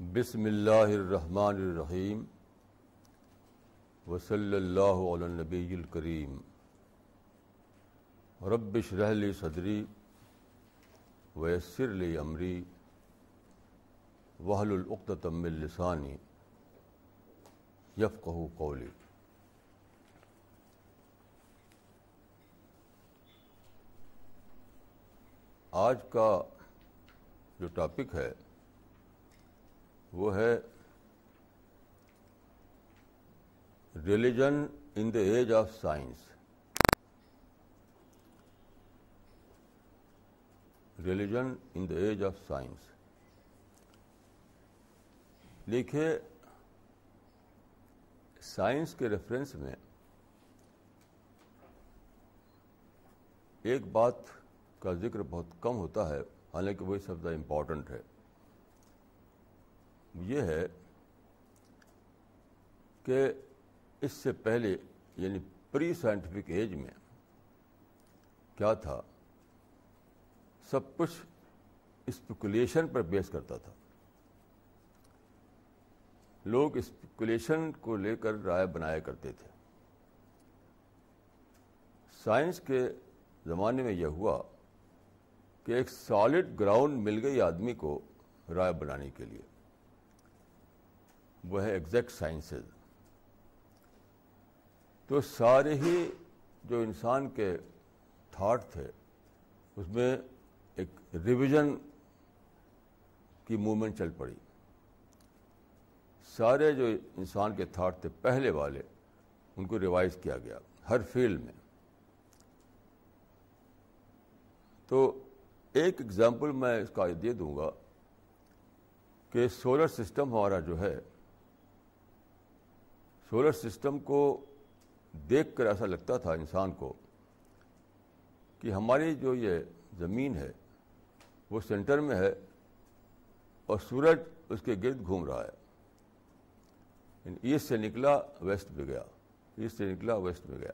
بسم اللہ الرحمن الرحیم وصلی اللہ علی النبی الکریم رب اشرح لی صدری ویسر لی امری وحل العقدۃ من لسانی یفقہ قولی آج کا جو ٹاپک ہے وہ ہے religion in the age of science religion in the age of science دیکھیے سائنس کے ریفرنس میں ایک بات کا ذکر بہت کم ہوتا ہے، حالانکہ وہی سب سے امپورٹنٹ ہے۔ یہ ہے کہ اس سے پہلے یعنی پری سائنٹیفک ایج میں کیا تھا؟ سب کچھ اسپیکولیشن پر بیس کرتا تھا۔ لوگ اسپیکولیشن کو لے کر رائے بنایا کرتے تھے۔ سائنس کے زمانے میں یہ ہوا کہ ایک سالڈ گراؤنڈ مل گئی آدمی کو رائے بنانے کے لیے۔ وہ ہے ایگزیکٹ سائنسز تو سارے ہی جو انسان کے تھاٹ تھے، اس میں ایک ریویژن کی موومنٹ چل پڑی۔ سارے جو انسان کے تھاٹ تھے، پہلے والے، ان کو ریوائز کیا گیا ہر فیلڈ میں۔ تو ایک ایگزامپل میں اس کا دے دوں گا کہ سولر سسٹم ہمارا جو ہے سولر سسٹم کو دیکھ کر ایسا لگتا تھا انسان کو کہ ہماری جو یہ زمین ہے، وہ سینٹر میں ہے اور سورج اس کے گرد گھوم رہا ہے۔ ایسٹ سے نکلا، ویسٹ میں گیا۔ ایسٹ سے نکلا، ویسٹ میں گیا۔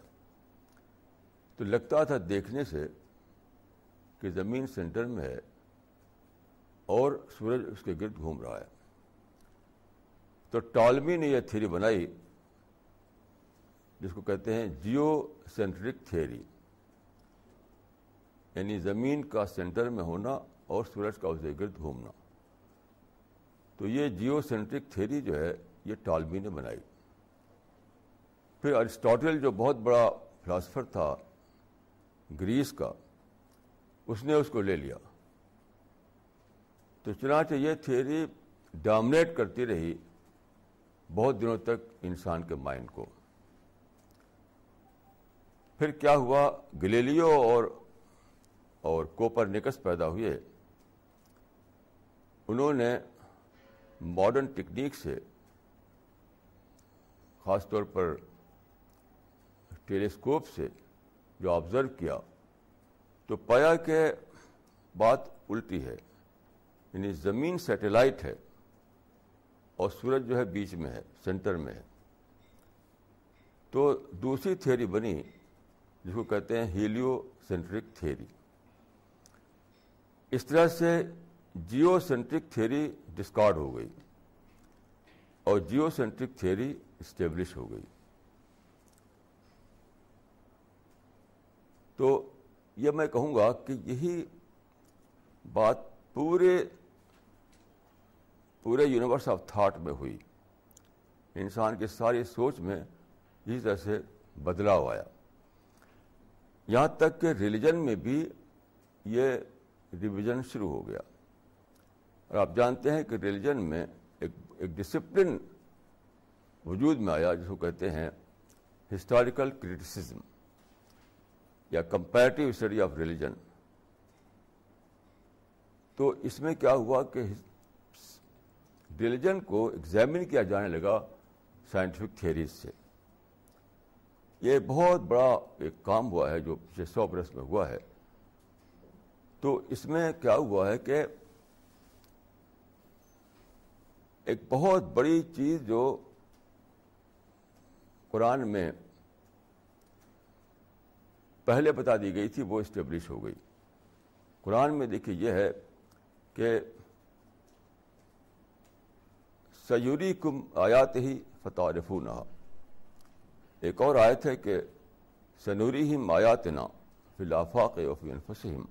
تو لگتا تھا دیکھنے سے کہ زمین سینٹر میں ہے اور سورج اس کے گرد گھوم رہا ہے۔ تو ٹالمی نے یہ تھیری بنائی جس کو کہتے ہیں جیو سینٹرک تھیری یعنی زمین کا سینٹر میں ہونا اور سورج کا اسے گرد گھومنا. تو یہ جیو سینٹرک تھیری جو ہے، یہ ٹالمی نے بنائی. پھر ارسٹوٹل جو بہت بڑا فلاسفر تھا، گریس کا، اس نے اس کو لے لیا. تو چنانچہ یہ تھیری ڈومنیٹ کرتی رہی بہت دنوں تک انسان کے مائنڈ کو. پھر کیا ہوا؟ گلیلیو اور اور کوپر نکس پیدا ہوئے۔ انہوں نے ماڈرن ٹیکنیک سے خاص طور پر ٹیلیسکوپ سے جو آبزرو کیا، تو پایا کہ بات الٹی ہے۔ یعنی زمین سیٹلائٹ ہے اور سورج جو ہے بیچ میں ہے سینٹر میں ہے۔ تو دوسری تھیوری بنی جس کو کہتے ہیں ہیلیو سینٹرک تھیری۔ اس طرح سے جیو سینٹرک تھیری ڈسکارڈ ہو گئی اور جیو سینٹرک تھیری اسٹیبلش ہو گئی۔ تو یہ میں کہوں گا کہ یہی بات پورے پورے یونیورس آف تھاٹ میں ہوئی۔ انسان کی ساری سوچ میں اسی طرح سے بدلاؤ آیا۔ یہاں تک کہ ریلیجن میں بھی یہ ریویژن شروع ہو گیا۔ اور آپ جانتے ہیں کہ ریلیجن میں ایک ایک ڈسپلن وجود میں آیا جس کو کہتے ہیں ہسٹوریکل کریٹیسزم یا کمپیریٹیو اسٹڈی آف ریلیجن۔ تو اس میں کیا ہوا کہ ریلیجن کو ایگزامن کیا جانے لگا سائنٹیفک تھیریز سے۔ یہ بہت بڑا ایک کام ہوا ہے جو پچھلے سو برس میں ہوا ہے۔ تو اس میں کیا ہوا ہے کہ ایک بہت بڑی چیز جو قرآن میں پہلے بتا دی گئی تھی، وہ اسٹیبلش ہو گئی۔ قرآن میں دیکھیے یہ ہے کہ سیوری کم آیات ہی فتح ایک اور آیت ہے کہ سنوری ہم آیات نا فی الافاق وفی انفسہم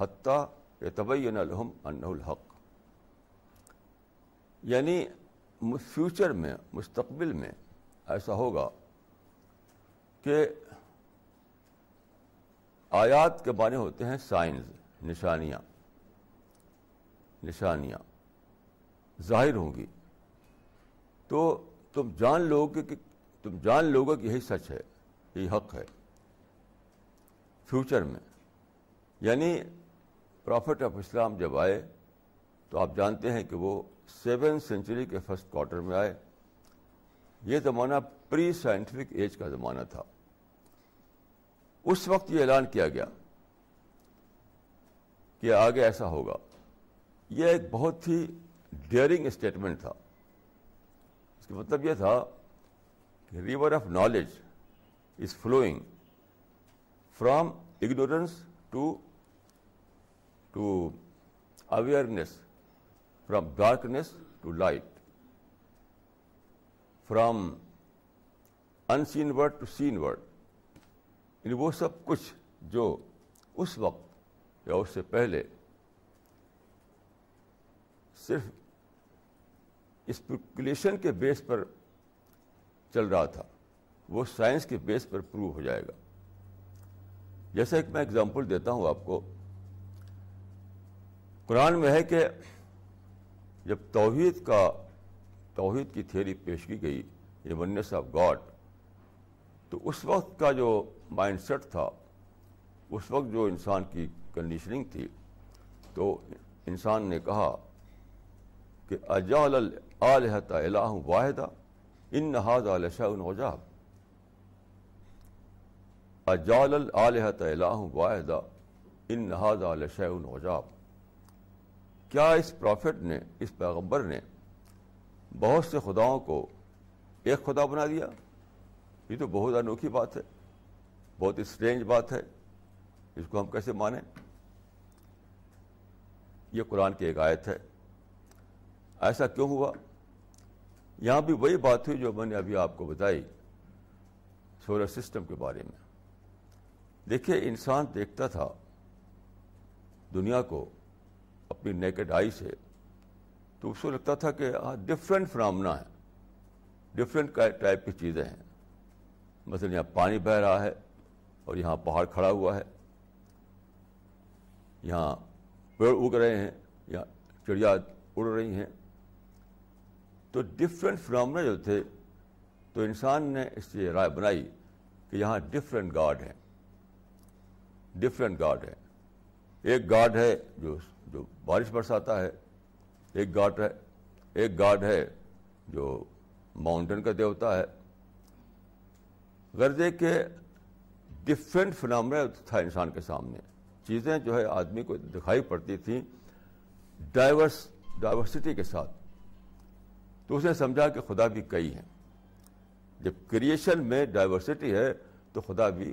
حتیٰ یتبین لہم انہ الحق. یعنی فیوچر میں، مستقبل میں ایسا ہوگا کہ آیات کے معنی ہوتے ہیں سائنس نشانیاں نشانیاں، ظاہر ہوں گی۔ تو تم جان لو گے کہ تم جان لو گے کہ یہی سچ ہے، یہی حق ہے۔ فیوچر میں یعنی پرافٹ آف اسلام جب آئے، تو آپ جانتے ہیں کہ وہ سیون سینچری کے فرسٹ کوارٹر میں آئے۔ یہ زمانہ پری سائنٹیفک ایج کا زمانہ تھا۔ اس وقت یہ اعلان کیا گیا کہ آگے ایسا ہوگا۔ یہ ایک بہت ہی ڈیئرنگ اسٹیٹمنٹ تھا۔ اس کا مطلب یہ تھا river of knowledge is flowing from ignorance to to awareness from darkness to light from unseen world to seen world یعنی وہ سب کچھ جو اس وقت یا اس سے پہلے صرف اسپیکولیشن کے بیس پر چل رہا تھا، وہ سائنس کے بیس پر پروو ہو جائے گا۔ جیسا ایک میں اگزامپل دیتا ہوں آپ کو، قرآن میں ہے کہ جب توحید کا، توحید کی تھیری پیش کی گئی یہ ونس آف گاڈ، تو اس وقت کا جو مائنڈ سیٹ تھا، اس وقت جو انسان کی کنڈیشننگ تھی، تو انسان نے کہا کہ اجال الحت الہ واحدہ ان نہاد الجاب اجال الحت الہ واحدہ ان نہاد الجاب کیا اس پروفٹ نے، اس پیغمبر نے بہت سے خداؤں کو ایک خدا بنا دیا؟ یہ تو بہت انوکھی بات ہے، بہت اسٹرینج بات ہے، اس کو ہم کیسے مانیں؟ یہ قرآن کی ایک آیت ہے۔ ایسا کیوں ہوا؟ یہاں بھی وہی بات ہوئی جو میں نے ابھی آپ کو بتائی، سولر سسٹم کے بارے میں۔ دیکھیے، انسان دیکھتا تھا، دنیا کو اپنی نیکڈ آئی سے، تو اس کو لگتا تھا کہ ڈفرینٹ فرامنا ہے ڈفرینٹ ٹائپ کی چیزیں ہیں۔ مثلا یہاں پانی بہ رہا ہے اور یہاں پہاڑ کھڑا ہوا ہے۔ یہاں پیڑ اگ رہے ہیں یا چڑیا اڑ رہی ہیں۔ تو ڈفرینٹ فرامنا جو تھے، تو انسان نے اس سے رائے بنائی کہ یہاں ڈفرینٹ گاڈ ہیں ڈفرینٹ گاڈ ہے۔ ایک گاڈ ہے جو جو بارش برساتا ہے۔ ایک گاڈ ہے۔ ایک گاڈ ہے جو ماؤنٹین کا دیوتا ہے۔ غرضے کے ڈفرینٹ فنامنا تھا انسان کے سامنے۔ چیزیں جو ہے آدمی کو دکھائی پڑتی تھیں۔ ڈائیورس ڈائیورسٹی کے ساتھ۔ تو اس نے سمجھا کہ خدا بھی کئی ہیں جب کریشن میں ڈائیورسٹی ہے تو خدا بھی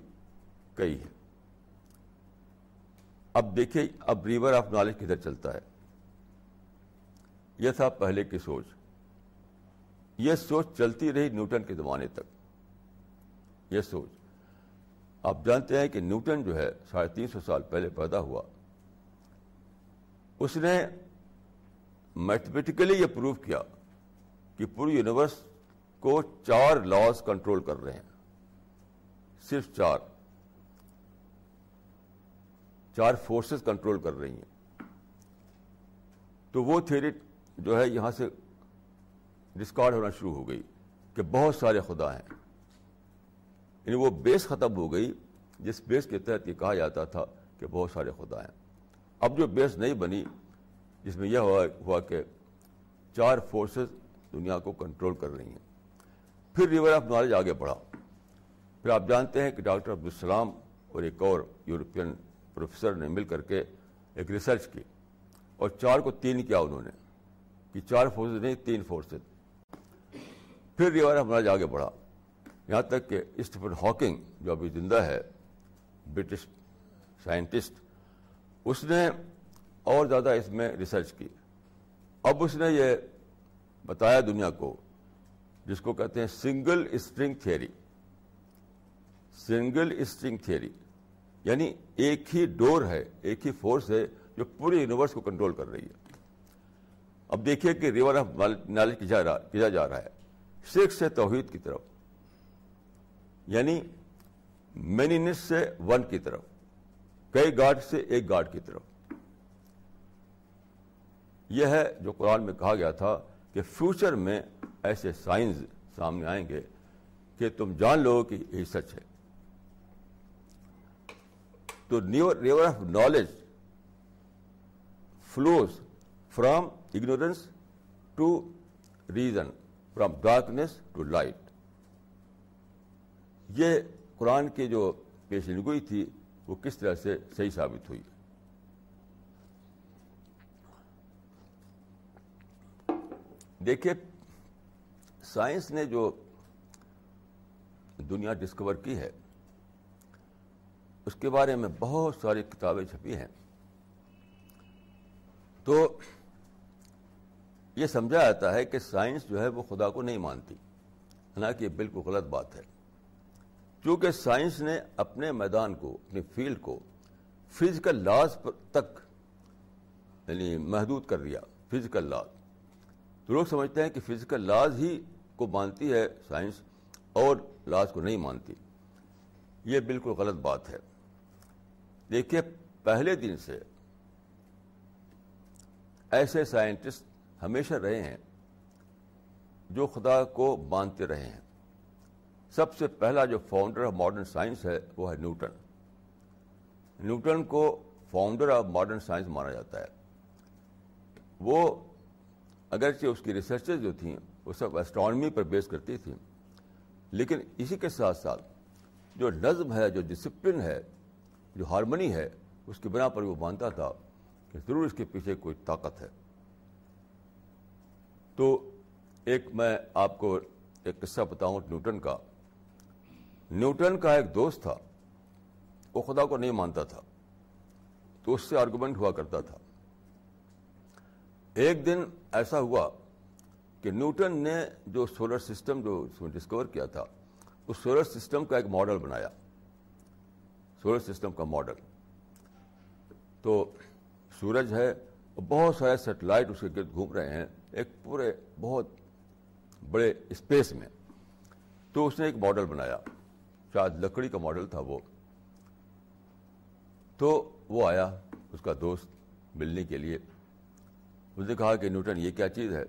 کئی ہے۔ اب دیکھیے اب ریور آف نالج کدھر چلتا ہے؟ یہ تھا پہلے کی سوچ۔ یہ سوچ چلتی رہی نیوٹن کے زمانے تک۔ یہ سوچ۔ آپ جانتے ہیں کہ نیوٹن جو ہے، ساڑھے تین سو سال پہلے پیدا ہوا۔ اس نے میتھمیٹیکلی یہ پروو کیا۔ کہ پوری یونیورس کو چار لاز کنٹرول کر رہے ہیں۔ صرف چار۔ چار فورسز کنٹرول کر رہی ہیں۔ تو وہ تھیری جو ہے یہاں سے ڈسکارڈ ہونا شروع ہو گئی کہ بہت سارے خدا ہیں۔ یعنی وہ بیس ختم ہو گئی، جس بیس کے تحت یہ کہا جاتا تھا کہ بہت سارے خدا ہیں۔ اب جو بیس نہیں بنی، جس میں یہ ہوا ہوا کہ چار فورسز دنیا کو کنٹرول کر رہی ہیں۔ پھر ریور آف نالج آگے بڑھا۔ پھر آپ جانتے ہیں کہ ڈاکٹر عبدالسلام اور ایک اور یورپین پروفیسر نے مل کر کے ایک ریسرچ کی۔ اور چار کو تین کیا انہوں نے، کہ چار فورسز نہیں، تین فورسز پھر ریور آف نالج آگے بڑھا۔ یہاں تک کہ اسٹیفن ہاکنگ جو ابھی زندہ ہے برٹش سائنٹسٹ اس نے اور زیادہ اس میں ریسرچ کی۔ اب اس نے یہ بتایا دنیا کو، جس کو کہتے ہیں single string theory single string theory یعنی ایک ہی ڈور ہے، ایک ہی فورس ہے جو پورے یونیورس کو کنٹرول کر رہی ہے۔ اب دیکھیے کہ ریور آف نالج کیا جا رہا ہے۔ سکس سے توحید کی طرف یعنی مینینس سے ون کی طرف، کئی گاڈ سے ایک گاڈ کی طرف۔ یہ ہے جو قرآن میں کہا گیا تھا کہ فیوچر میں ایسے سائنس سامنے آئیں گے کہ تم جان لو کہ یہی سچ ہے۔ تو river of knowledge flows from ignorance to reason from darkness to light یہ قرآن کی جو پیشن گوئی تھی وہ کس طرح سے صحیح ثابت ہوئی؟ دیکھیے، سائنس نے جو دنیا ڈسکور کی ہے، اس کے بارے میں بہت ساری کتابیں چھپی ہیں۔ تو یہ سمجھا جاتا ہے کہ سائنس جو ہے وہ خدا کو نہیں مانتی، حالانکہ یہ بالکل غلط بات ہے۔ کیونکہ سائنس نے اپنے میدان کو، اپنی فیلڈ کو فزیکل لاز تک یعنی محدود کر دیا فزیکل لاز تو لوگ سمجھتے ہیں کہ فزیکل لاز ہی کو مانتی ہے سائنس اور لاز کو نہیں مانتی۔ یہ بالکل غلط بات ہے۔ دیکھیے، پہلے دن سے ایسے سائنٹسٹ ہمیشہ رہے ہیں جو خدا کو مانتے رہے ہیں۔ سب سے پہلا جو فاؤنڈر آف ماڈرن سائنس ہے، وہ ہے نیوٹن۔ نیوٹن کو فاؤنڈر آف ماڈرن سائنس مانا جاتا ہے۔ وہ اگرچہ اس کی ریسرچز جو تھیں، وہ سب اسٹرانمی پر بیس کرتی تھیں۔ لیکن اسی کے ساتھ ساتھ جو نظم ہے، جو ڈسپلن ہے، جو ہارمنی ہے، اس کی بنا پر وہ مانتا تھا کہ ضرور اس کے پیچھے کوئی طاقت ہے۔ تو ایک میں آپ کو ایک قصہ بتاؤں نیوٹن کا۔ نیوٹن کا ایک دوست تھا، وہ خدا کو نہیں مانتا تھا، تو اس سے آرگومنٹ ہوا کرتا تھا۔ ایک دن ایسا ہوا کہ نیوٹن نے جو سولر سسٹم جو اس میں ڈسکور کیا تھا، اس سولر سسٹم کا ایک ماڈل بنایا۔ سولر سسٹم کا ماڈل تو سورج ہے، بہت سارے سیٹلائٹ اس کے گرد گھوم رہے ہیں، ایک پورے بہت بڑے اسپیس میں۔ تو اس نے ایک ماڈل بنایا۔ شاید لکڑی کا ماڈل تھا وہ۔ تو وہ آیا، اس کا دوست ملنے کے لیے۔ اس نے کہا کہ نیوٹن، یہ کیا چیز ہے؟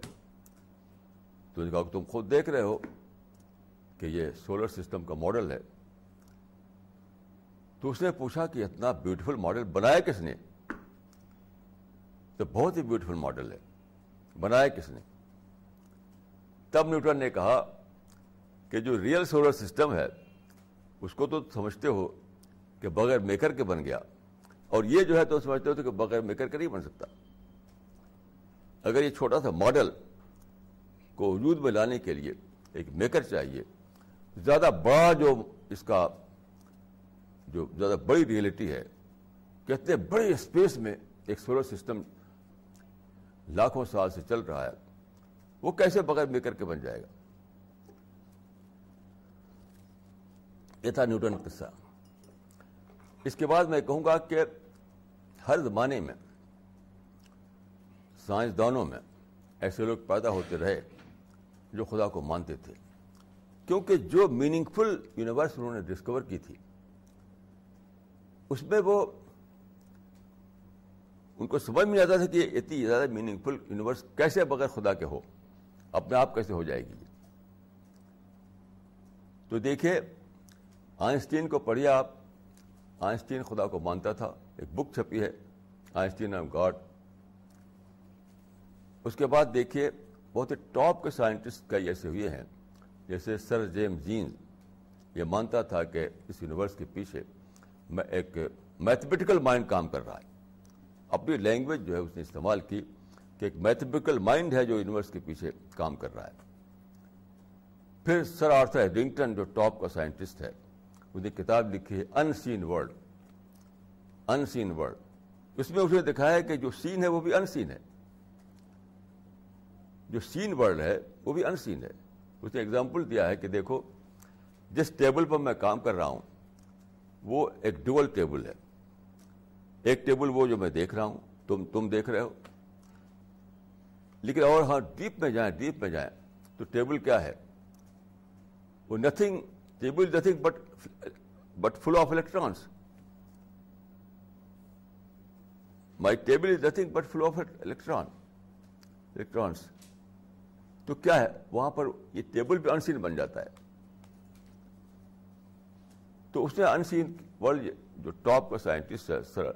تو نے کہا کہ تم خود دیکھ رہے ہو کہ یہ سولر سسٹم کا ماڈل ہے۔ تو اس نے پوچھا کہ اتنا بیوٹیفل ماڈل بنایا کس نے؟ تو بہت ہی بیوٹیفل ماڈل ہے۔ بنایا کس نے؟ تب نیوٹن نے کہا کہ جو ریئل سولر سسٹم ہے، اس کو تو سمجھتے ہو کہ بغیر میکر کے بن گیا۔ اور یہ جو ہے، تو سمجھتے ہو کہ بغیر میکر کے نہیں بن سکتا۔ اگر یہ چھوٹا سا ماڈل کو وجود میں لانے کے لیے ایک میکر چاہیے، زیادہ بڑا جو اس کا جو زیادہ بڑی ریئلٹی ہے، کہتے بڑے اسپیس میں ایک سولر سسٹم لاکھوں سال سے چل رہا ہے، وہ کیسے بغیر میکر کے بن جائے گا؟ یہ تھا نیوٹن قصہ۔ اس کے بعد میں کہوں گا کہ ہر زمانے میں سائنسدانوں میں ایسے لوگ پیدا ہوتے رہے جو خدا کو مانتے تھے، کیونکہ جو میننگ فل یونیورس انہوں نے ڈسکور کی تھی، اس میں وہ ان کو سمجھ میں آتا تھا کہ اتنی زیادہ میننگ فل یونیورس کیسے بغیر خدا کے ہو، اپنے آپ کیسے ہو جائے گی۔ تو دیکھیے آئنسٹین کو پڑھیے آپ۔ آئنسٹین خدا کو مانتا تھا، ایک بک چھپی ہے۔ Einstein of God. اس کے بعد دیکھیے، بہت ہی ٹاپ کے سائنٹسٹ کئی ایسے ہوئے ہیں، جیسے سر جیم جینز یہ مانتا تھا کہ اس یونیورس کے پیچھے میں ایک میتھمیٹیکل مائنڈ کام کر رہا ہے۔ اپنی لینگویج جو ہے اس نے استعمال کی کہ ایک میتھمیٹیکل مائنڈ ہے جو یونیورس کے پیچھے کام کر رہا ہے۔ پھر سر آرتھر ایڈنگٹن جو ٹاپ کا سائنٹسٹ ہے، اس نے کتاب لکھی ہے ان سین ورلڈ ان سین ورلڈ اس میں اسے دکھایا کہ جو سین ہے وہ بھی ان سین ہے۔ جو سین ورلڈ ہے، وہ بھی ان سین ہے۔ اس نے اگزامپل دیا ہے کہ دیکھو، جس ٹیبل پر میں کام کر رہا ہوں، وہ ایک ڈول ٹیبل ہے۔ ایک ٹیبل وہ جو میں دیکھ رہا ہوں، تم تم دیکھ رہے ہو۔ لیکن اور ہاں ڈیپ میں جائیں ڈیپ میں جائیں۔ تو ٹیبل کیا ہے؟ وہ nothing table nothing but but full of electrons my table is nothing but full of electron electrons تو کیا ہے؟ وہاں پر یہ ٹیبل پہ انسین بن جاتا ہے۔ تو اس نے انسین ورلڈ جو ٹاپ کا سائنٹسٹ ہے سر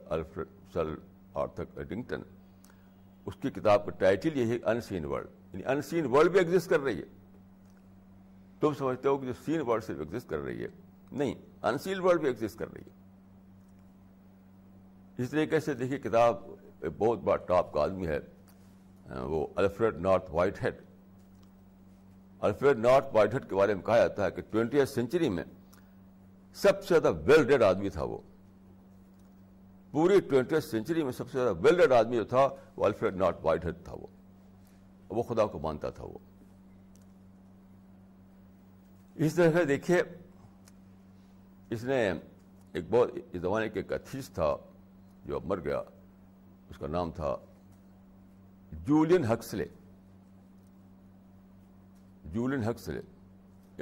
سر آرتھر ایڈنگٹن اس کی کتاب کا ٹائٹل یہ ہے انسین ورلڈ یعنی انسین ورلڈ بھی ایگزٹ کر رہی ہے۔ تم سمجھتے ہو کہ جو سین ورلڈ صرف ایگزٹ کر رہی ہے۔ نہیں انسین ورلڈ بھی ایگزٹ کر رہی ہے۔ اس طریقے سے دیکھیے کتاب بہت بڑا ٹاپ کا آدمی ہے، وہ Alfred North Whitehead Alfred North White کے بارے میں کہا جاتا ہے کہ ٹوینٹی سینچری میں سب سے زیادہ ویل ڈیڈ آدمی تھا وہ۔ پوری ٹوینٹی سینچری میں سب سے زیادہ ویل ڈیڈ آدمی جو تھا وہ الفریڈ نارتھ وائٹ تھا وہ۔ وہ خدا کو مانتا تھا وہ۔ اس طرح سے دیکھیے، اس نے ایک بہت، اس زمانے کے ایک اتھیس تھا جو اب مر گیا، اس کا نام تھا Julian Huxley. Julian Huxley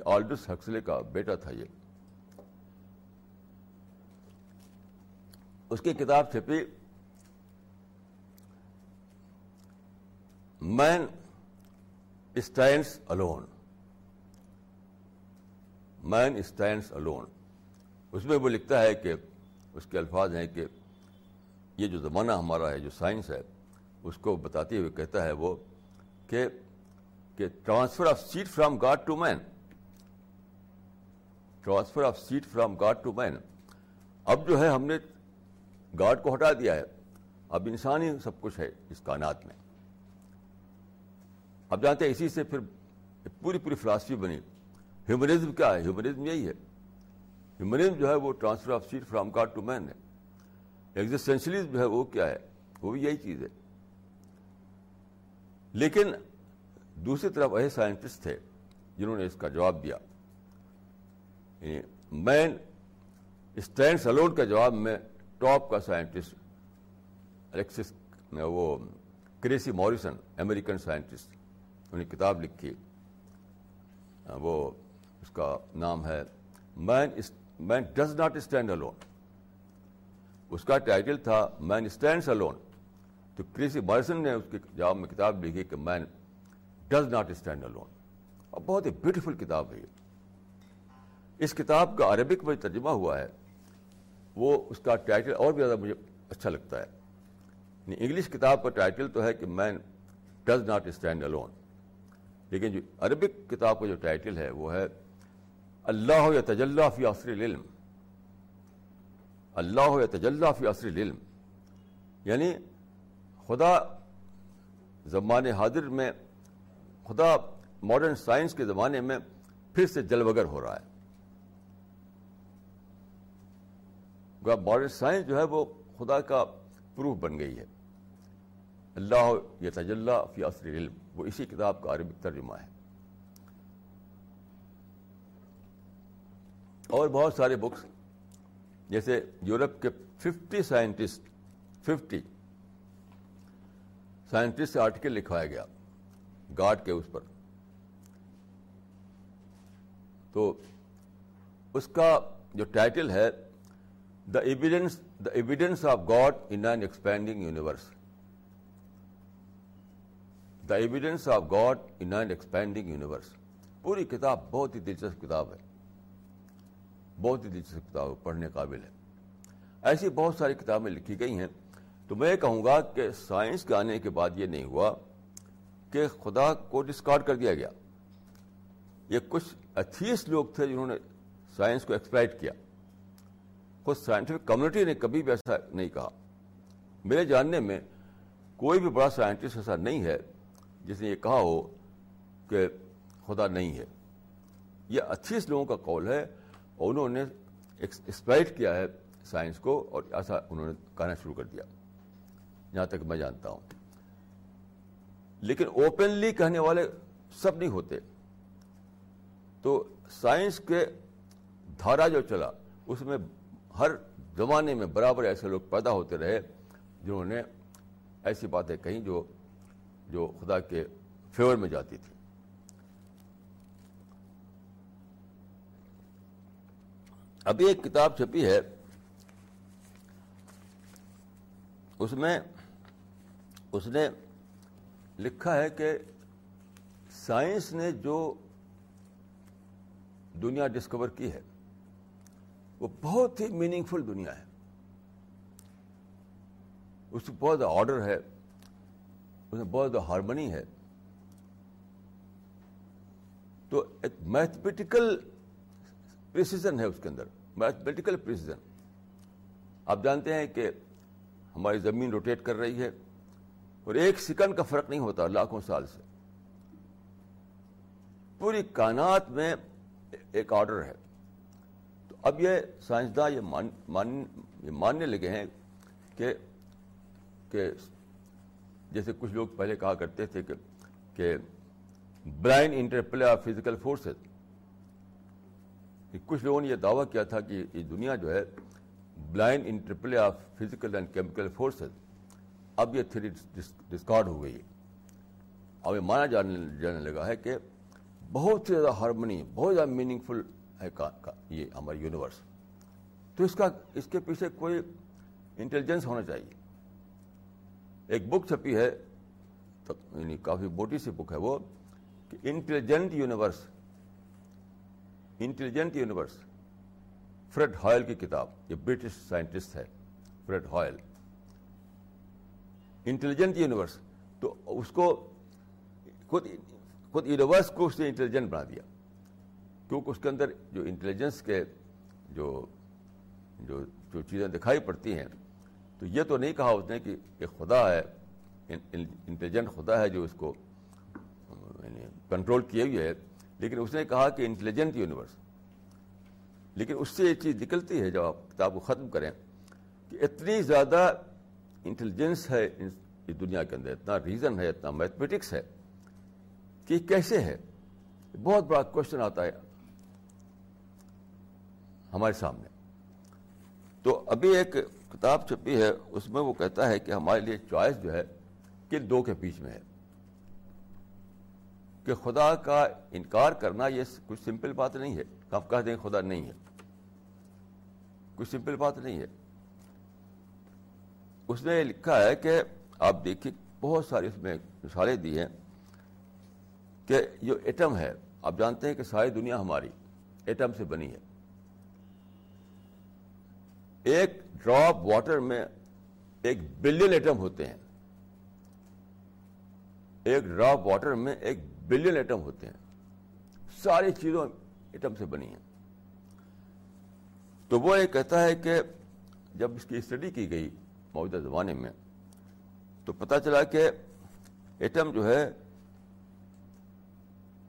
Aldous Huxley کا بیٹا تھا یہ۔ اس کی کتاب چھپی man stands alone. Man stands alone. اس میں وہ لکھتا ہے کہ اس کے الفاظ ہیں کہ یہ جو زمانہ ہمارا ہے، جو سائنس ہے، اس کو بتاتے ہوئے کہتا ہے وہ کہ transfer of seat from God to man transfer of seat from God to man اب جو ہے ہم نے گاڈ کو ہٹا دیا ہے. اب انسان ہی سب کچھ ہے اس کائنات میں. اب جانتے ہیں اسی سے پھر پوری پوری فلاسفی بنی. ہیومنزم کیا ہے؟ ہیومنزم یہی ہے. ہیومنزم جو ہے وہ transfer of seat from God to man ہے. ایگزسٹینشلزم جو ہے وہ کیا ہے؟ وہ بھی یہی چیز ہے. لیکن دوسری طرف ایسے سائنٹسٹ تھے جنہوں نے اس کا جواب دیا۔ یعنی مین اسٹینڈ سلون کا جواب میں ٹاپ کا سائنٹسٹ، الیکسس وہ کریسی موریسن، امریکن سائنٹسٹ، انہوں نے کتاب لکھی۔ وہ اس کا نام ہے man man does not stand alone اس کا ٹائٹل تھا مین اسٹینڈس الون تو کریسی مارسن نے اس کے جواب میں کتاب لکھی کہ man does not stand alone اور بہت ہی بیوٹیفل کتاب ہے یہ۔ اس کتاب کا عربک میں ترجمہ ہوا ہے۔ وہ اس کا ٹائٹل اور بھی زیادہ مجھے اچھا لگتا ہے۔ یعنی انگلش کتاب کا ٹائٹل تو ہے کہ man does not stand alone لیکن جو عربک کتاب کا جو ٹائٹل ہے، وہ ہے اللہ یا تجلّہ فی عصر العلم۔ اللہ یا تجلّہ فی عصر العلم۔ یعنی خدا زمان حاضر میں خدا ماڈرن سائنس کے زمانے میں پھر سے جلوگر ہو رہا ہے۔ ماڈرن سائنس جو ہے وہ خدا کا پروف بن گئی ہے۔ اللہ یا تجلّہ فی عصر علم وہ اسی کتاب کا عربک ترجمہ ہے۔ اور بہت سارے بکس جیسے یورپ کے ففٹی سائنٹسٹ ففٹی سائنٹسٹ سے آرٹیکل لکھوایا گیا۔ گاڈ کے اس پر۔ تو اس کا جو ٹائٹل ہے the evidence the evidence of God in an expanding universe the evidence of God in an expanding universe پوری کتاب بہت ہی دلچسپ کتاب ہے۔ بہت ہی دلچسپ کتاب پڑھنے قابل ہے۔ ایسی بہت ساری کتابیں لکھی گئی ہیں۔ تو میں کہوں گا کہ سائنس کے آنے کے بعد یہ نہیں ہوا۔ کہ خدا کو ڈسکارڈ کر دیا گیا۔ یہ کچھ اتھیس لوگ تھے جنہوں نے سائنس کو ایکسپلائٹ کیا۔ خود سائنٹیفک کمیونٹی نے کبھی بھی ایسا نہیں کہا۔ میرے جاننے میں کوئی بھی بڑا سائنٹسٹ ایسا نہیں ہے جس نے یہ کہا ہو کہ خدا نہیں ہے۔ یہ اتھیس لوگوں کا کال ہے اور انہوں نے ایکسپلائٹ کیا ہے سائنس کو اور ایسا انہوں نے کہنا شروع کر دیا۔ جہاں تک میں جانتا ہوں۔ لیکن اوپنلی کہنے والے سب نہیں ہوتے۔ تو سائنس کے دھارا جو چلا، اس میں ہر زمانے میں برابر ایسے لوگ پیدا ہوتے رہے جنہوں نے ایسی باتیں کہیں جو جو خدا کے فیور میں جاتی تھی۔ ابھی ایک کتاب چھپی ہے، اس میں، اس نے لکھا ہے کہ سائنس نے جو دنیا ڈسکور کی ہے، وہ بہت ہی میننگ فل دنیا ہے۔ اس میں بہت آرڈر ہے، اس میں بہت ہارمنی ہے۔ تو ایک میتھمیٹیکل پریسیزن ہے اس کے اندر۔ میتھمیٹیکل پریسیزن آپ جانتے ہیں کہ ہماری زمین روٹیٹ کر رہی ہے۔ اور ایک سیکنڈ کا فرق نہیں ہوتا لاکھوں سال سے۔ پوری کائنات میں ایک آرڈر ہے۔ تو اب یہ سائنسداں یہ مان, مان, یہ ماننے لگے ہیں کہ کہ جیسے کچھ لوگ پہلے کہا کرتے تھے کہ کہ blind interplay of physical forces. کچھ لوگوں نے یہ دعویٰ کیا تھا کہ یہ دنیا جو ہے blind interplay of physical and chemical forces. اب یہ تھری ڈسکارڈ ہو گئی ہے۔ اب یہ مانا جانے جانے لگا ہے کہ بہت زیادہ ہارمنی، بہت زیادہ میننگ فل ہے یہ ہمارا یونیورس تو اس کا اس کے پیچھے کوئی انٹیلیجنس ہونا چاہیے۔ ایک بک چھپی ہے یعنی کافی موٹی سی بک ہے وہ، کہ intelligent universe intelligent universe Fred Hoyle کی کتاب۔ یہ برٹش سائنٹسٹ ہے فریڈ ہائل انٹیلیجنٹ یونیورس تو اس کو خود خود یونیورس کو اس نے انٹیلیجنٹ بنا دیا۔ کیونکہ اس کے اندر جو انٹیلیجنس کے جو جو جو چیزیں دکھائی پڑتی ہیں، تو یہ تو نہیں کہا اس نے کہ ایک خدا ہے انٹیلیجنٹ خدا ہے جو اس کو کنٹرول کیے ہوئے ہے۔ لیکن اس نے کہا کہ انٹیلیجنٹ یونیورس لیکن اس سے یہ چیز نکلتی ہے جب آپ کتاب کو ختم کریں کہ اتنی زیادہ انٹیلیجنس ہے اس دنیا کے اندر، اتنا ریزن ہے، اتنا میتھمیٹکس ہے کہ کیسے ہے؟ بہت بڑا کوشچن آتا ہے ہمارے سامنے۔ تو ابھی ایک کتاب چھپی ہے، اس میں وہ کہتا ہے کہ ہمارے لیے چوائس جو ہے کن دو کے بیچ میں ہے۔ کہ خدا کا انکار کرنا یہ کچھ سمپل بات نہیں ہے۔ آپ کہہ دیں خدا نہیں ہے؟ کچھ سمپل بات نہیں ہے۔ اس نے لکھا ہے کہ آپ دیکھیے بہت ساری اس میں مثالیں دی ہیں کہ جو ایٹم ہے، آپ جانتے ہیں کہ ساری دنیا ہماری ایٹم سے بنی ہے۔ ایک ڈراپ واٹر میں ایک بلین ایٹم ہوتے ہیں۔ ایک ڈراپ واٹر میں ایک بلین ایٹم ہوتے ہیں۔ ساری چیزوں ایٹم سے بنی ہیں۔ تو وہ یہ کہتا ہے کہ جب اس کی اسٹڈی کی گئی موجودہ زمانے میں۔ تو پتا چلا کہ ایٹم جو ہے،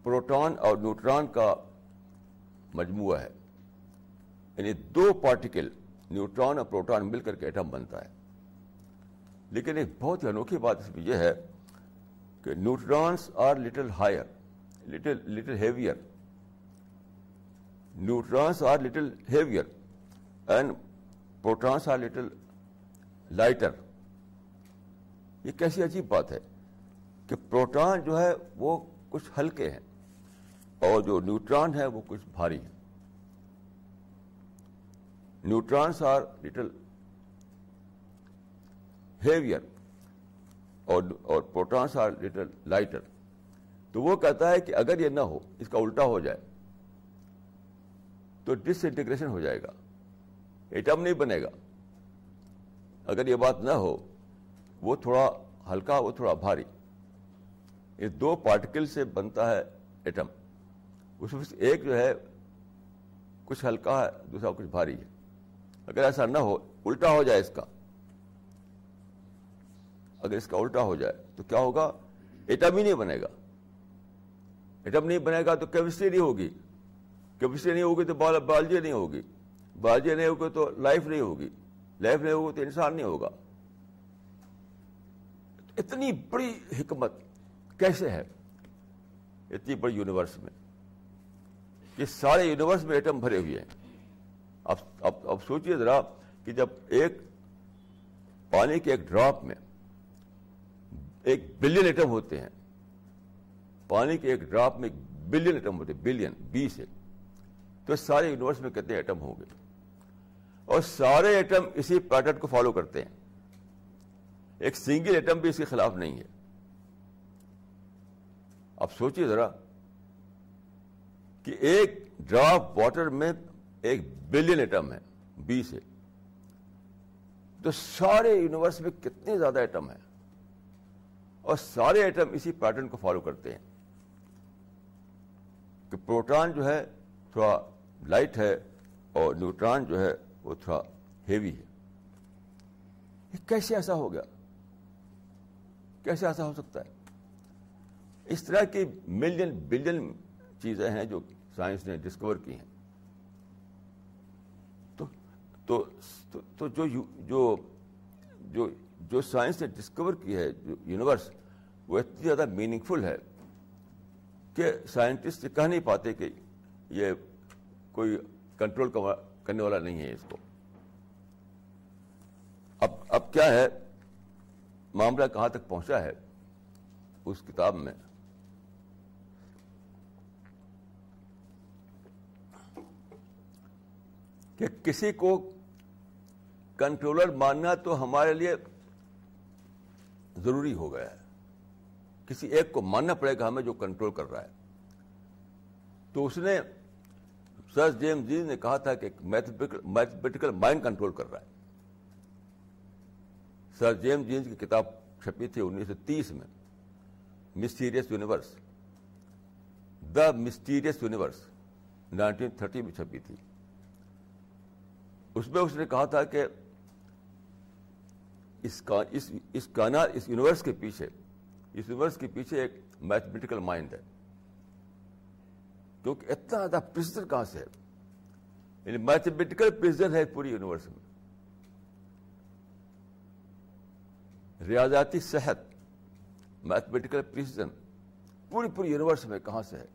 پروٹون اور نیوٹران کا مجموعہ ہے۔ یعنی دو پارٹیکل، نیوٹران اور پروٹون مل کر کے ایٹم بنتا ہے۔ لیکن ایک بہت ہی انوکھی بات اس میں یہ ہے کہ neutrons are little higher, little little heavier neutrons are little heavier and protons are little lighter. یہ کیسی عجیب بات ہے کہ پروٹان جو ہے وہ کچھ ہلکے ہیں اور جو نیوٹران ہے وہ کچھ بھاری ہیں۔ نیوٹرانس آر لٹل ہیویئر اور پروٹانس آر لٹل لائٹر۔ تو وہ کہتا ہے کہ اگر یہ نہ ہو، اس کا الٹا ہو جائے تو ڈس انٹیگریشن ہو جائے گا، ایٹم نہیں بنے گا۔ اگر یہ بات نہ ہو، وہ تھوڑا ہلکا، وہ تھوڑا بھاری۔ یہ دو پارٹیکل سے بنتا ہے ایٹم۔ اس میں ایک جو ہے، کچھ ہلکا ہے، دوسرا کچھ بھاری ہے۔ اگر ایسا نہ ہو، الٹا ہو جائے اس کا۔ اگر اس کا الٹا ہو جائے، تو کیا ہوگا؟ ایٹم ہی نہیں بنے گا۔ ایٹم نہیں بنے گا تو کیمسٹری نہیں ہوگی۔ کیمسٹری نہیں ہوگی تو بایولوجی نہیں ہوگی۔ بایولوجی نہیں ہوگی تو لائف نہیں ہوگی۔ لائف نہیں ہوگی تو انسان نہیں ہوگا۔ اتنی بڑی حکمت کیسے ہے؟ اتنی بڑی یونیورس میں۔ یہ سارے یونیورس میں ایٹم بھرے ہوئے ہیں۔ اب اب اب سوچیے ذرا کہ جب ایک پانی کے ایک ڈراپ میں ایک بلین ایٹم ہوتے ہیں، پانی کے ایک ڈراپ میں ایک بلین ایٹم ہوتے ہیں، بلین بی سے تو سارے یونیورس میں کتنے ایٹم ہوں گے؟ اور سارے ایٹم اسی پیٹرن کو فالو کرتے ہیں۔ ایک سنگل ایٹم بھی اس کے خلاف نہیں ہے۔ اب سوچیے ذرا کہ ایک ڈراپ واٹر میں ایک بلین ایٹم ہے بی سے تو سارے یونیورس میں کتنے زیادہ ایٹم ہیں اور سارے ایٹم اسی پیٹرن کو فالو کرتے ہیں۔ کہ پروٹان جو ہے تھوڑا لائٹ ہے اور نیوٹران جو ہے وہ تھوڑا ہیوی ہے۔ یہ کیسے ایسا ہو گیا؟ کیسے ایسا ہو سکتا ہے؟ اس طرح کی ملین بلین چیزیں ہیں جو سائنس نے ڈسکور کی ہیں۔ تو تو, تو جو جو جو جو سائنس نے ڈسکور کی ہے جو یونیورس وہ اتنی زیادہ میننگ فل ہے کہ سائنٹسٹ کہہ نہیں پاتے کہ یہ کوئی کنٹرول کرنے والا نہیں ہے اس کو۔ اب اب کیا ہے؟ معاملہ کہاں تک پہنچا ہے؟ اس کتاب میں۔ کہ کسی کو کنٹرولر ماننا تو ہمارے لیے ضروری ہو گیا ہے۔ کسی ایک کو ماننا پڑے گا ہمیں جو کنٹرول کر رہا ہے۔ تو اس نے سر جیم جی نے کہا تھا کہ میتھمیٹیکل مائنڈ کنٹرول کر رہا ہے۔ سر جیم جینس کی کتاب چھپی تھی انیس سو تیس میں۔ Mysterious universe the mysterious universe nineteen thirty میں چھپی تھی۔ اس میں اس نے کہا تھا کہ اس اس اس یونیورس کے پیچھے اس یونیورس کے پیچھے ایک میتھمیٹیکل مائنڈ ہے۔ کیونکہ اتنا زیادہ پرسن کہاں سے ہے؟ یعنی میتھمیٹیکل پرسن ہے پوری یونیورس میں۔ ریاضاتی صحت میتھمیٹیکل پریسیزن پوری پوری یونیورس میں کہاں سے ہے؟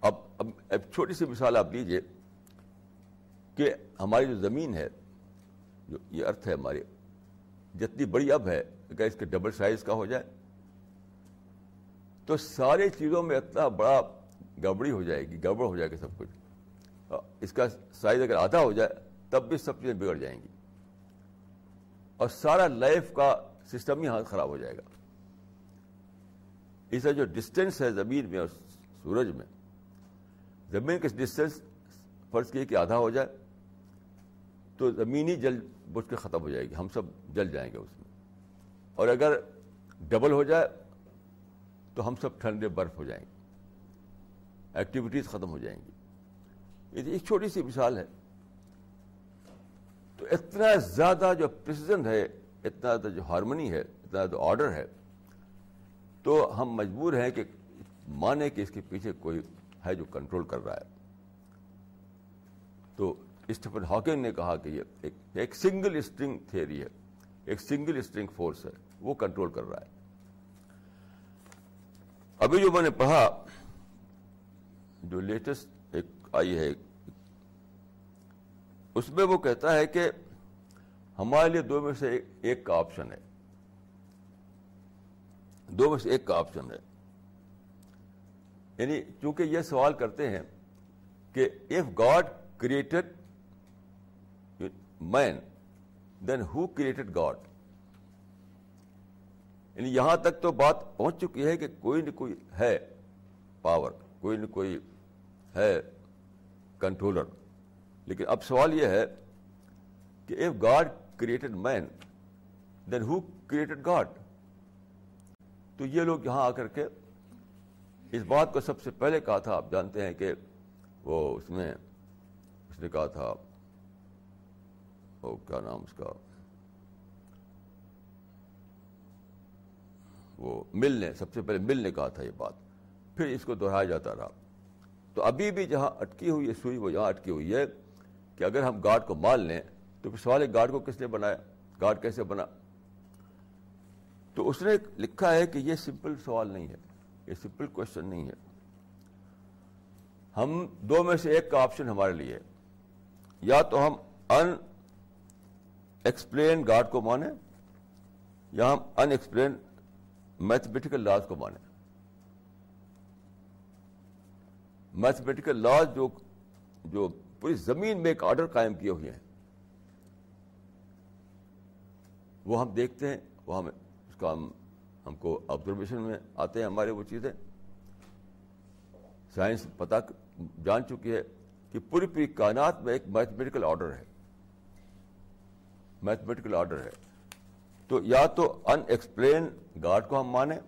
اب اب ایک چھوٹی سی مثال آپ لیجیے کہ ہماری جو زمین ہے، جو یہ ارتھ ہے ہماری، جتنی بڑی اب ہے اگر اس کے ڈبل سائز کا ہو جائے تو ساری چیزوں میں اتنا بڑا گڑبڑی ہو جائے گی، گڑبڑ ہو جائے گا سب کچھ۔ اس کا سائز اگر آدھا ہو جائے، تب بھی سب چیزیں بگڑ جائیں گی۔ اور سارا لائف کا سسٹم ہی ہاتھ خراب ہو جائے گا۔ اس کا جو ڈسٹینس ہے زمین میں اور سورج میں، زمین کے ڈسٹینس فرض کیے کہ آدھا ہو جائے، تو زمین ہی جل بجھ کے ختم ہو جائے گی۔ ہم سب جل جائیں گے اس میں۔ اور اگر ڈبل ہو جائے تو ہم سب ٹھنڈے برف ہو جائیں گے۔ ایکٹیویٹیز ختم ہو جائیں گی۔ یہ ایک چھوٹی سی مثال ہے۔ تو اتنا زیادہ جو پرسیزن ہے، اتنا زیادہ جو ہارمنی ہے، اتنا زیادہ آرڈر ہے، تو ہم مجبور ہیں کہ مانے کہ اس کے پیچھے کوئی ہے جو کنٹرول کر رہا ہے۔ تو اسٹیفن ہاکنگ نے کہا کہ یہ ایک سنگل اسٹرنگ تھیری ہے۔ ایک سنگل اسٹرنگ فورس ہے۔ وہ کنٹرول کر رہا ہے۔ ابھی جو میں نے پڑھا، جو لیٹسٹ ایک آئی ہے، اس میں وہ کہتا ہے کہ ہمارے لیے دو میں سے ایک کا آپشن ہے۔ دو میں سے ایک کا آپشن ہے۔ یعنی چونکہ یہ سوال کرتے ہیں کہ if God created man then who created God یعنی یہاں تک تو بات پہنچ چکی ہے کہ کوئی نہ کوئی ہے پاور کوئی نہ کوئی ہے کنٹرولر لیکن اب سوال یہ ہے کہ if God created man then who created God تو یہ لوگ یہاں آ کر کے اس بات کو سب سے پہلے کہا تھا، آپ جانتے ہیں کہ وہ اس میں، اس نے کہا تھا، وہ کیا نام اس کا؟ وہ مل نے سب سے پہلے مل نے کہا تھا یہ بات، پھر اس کو دہرایا جاتا رہا۔ تو ابھی بھی جہاں اٹکی ہوئی ہے، سوئی وہ جہاں اٹکی ہوئی ہے کہ اگر ہم گاڈ کو مان لیں، تو پھر سوال ہے گاڈ کو کس نے بنایا؟ گاڈ کیسے بنا؟ تو اس نے لکھا ہے کہ یہ سمپل سوال نہیں ہے، یہ سمپل کوشچن نہیں ہے۔ ہم دو میں سے ایک کا آپشن ہمارے لیے۔ یا تو ہم ان ایکسپلین گاڈ کو مانیں، یا ہم ان ایکسپلین میتھمیٹیکل لاز کو مانیں میتھمیٹیکل لاز جو جو پوری زمین میں ایک آرڈر قائم کیے ہوئے ہیں، وہ ہم دیکھتے ہیں، وہ ہم اس کا ہم ہم کو آبزرویشن میں آتے ہیں ہمارے وہ چیزیں۔ سائنس پتا جان چکی ہے کہ پوری پوری کائنات میں ایک میتھمیٹیکل آرڈر ہے۔ میتھمیٹیکل آرڈر ہے۔ تو یا تو ان ایکسپلین گاڈ کو ہم مانیں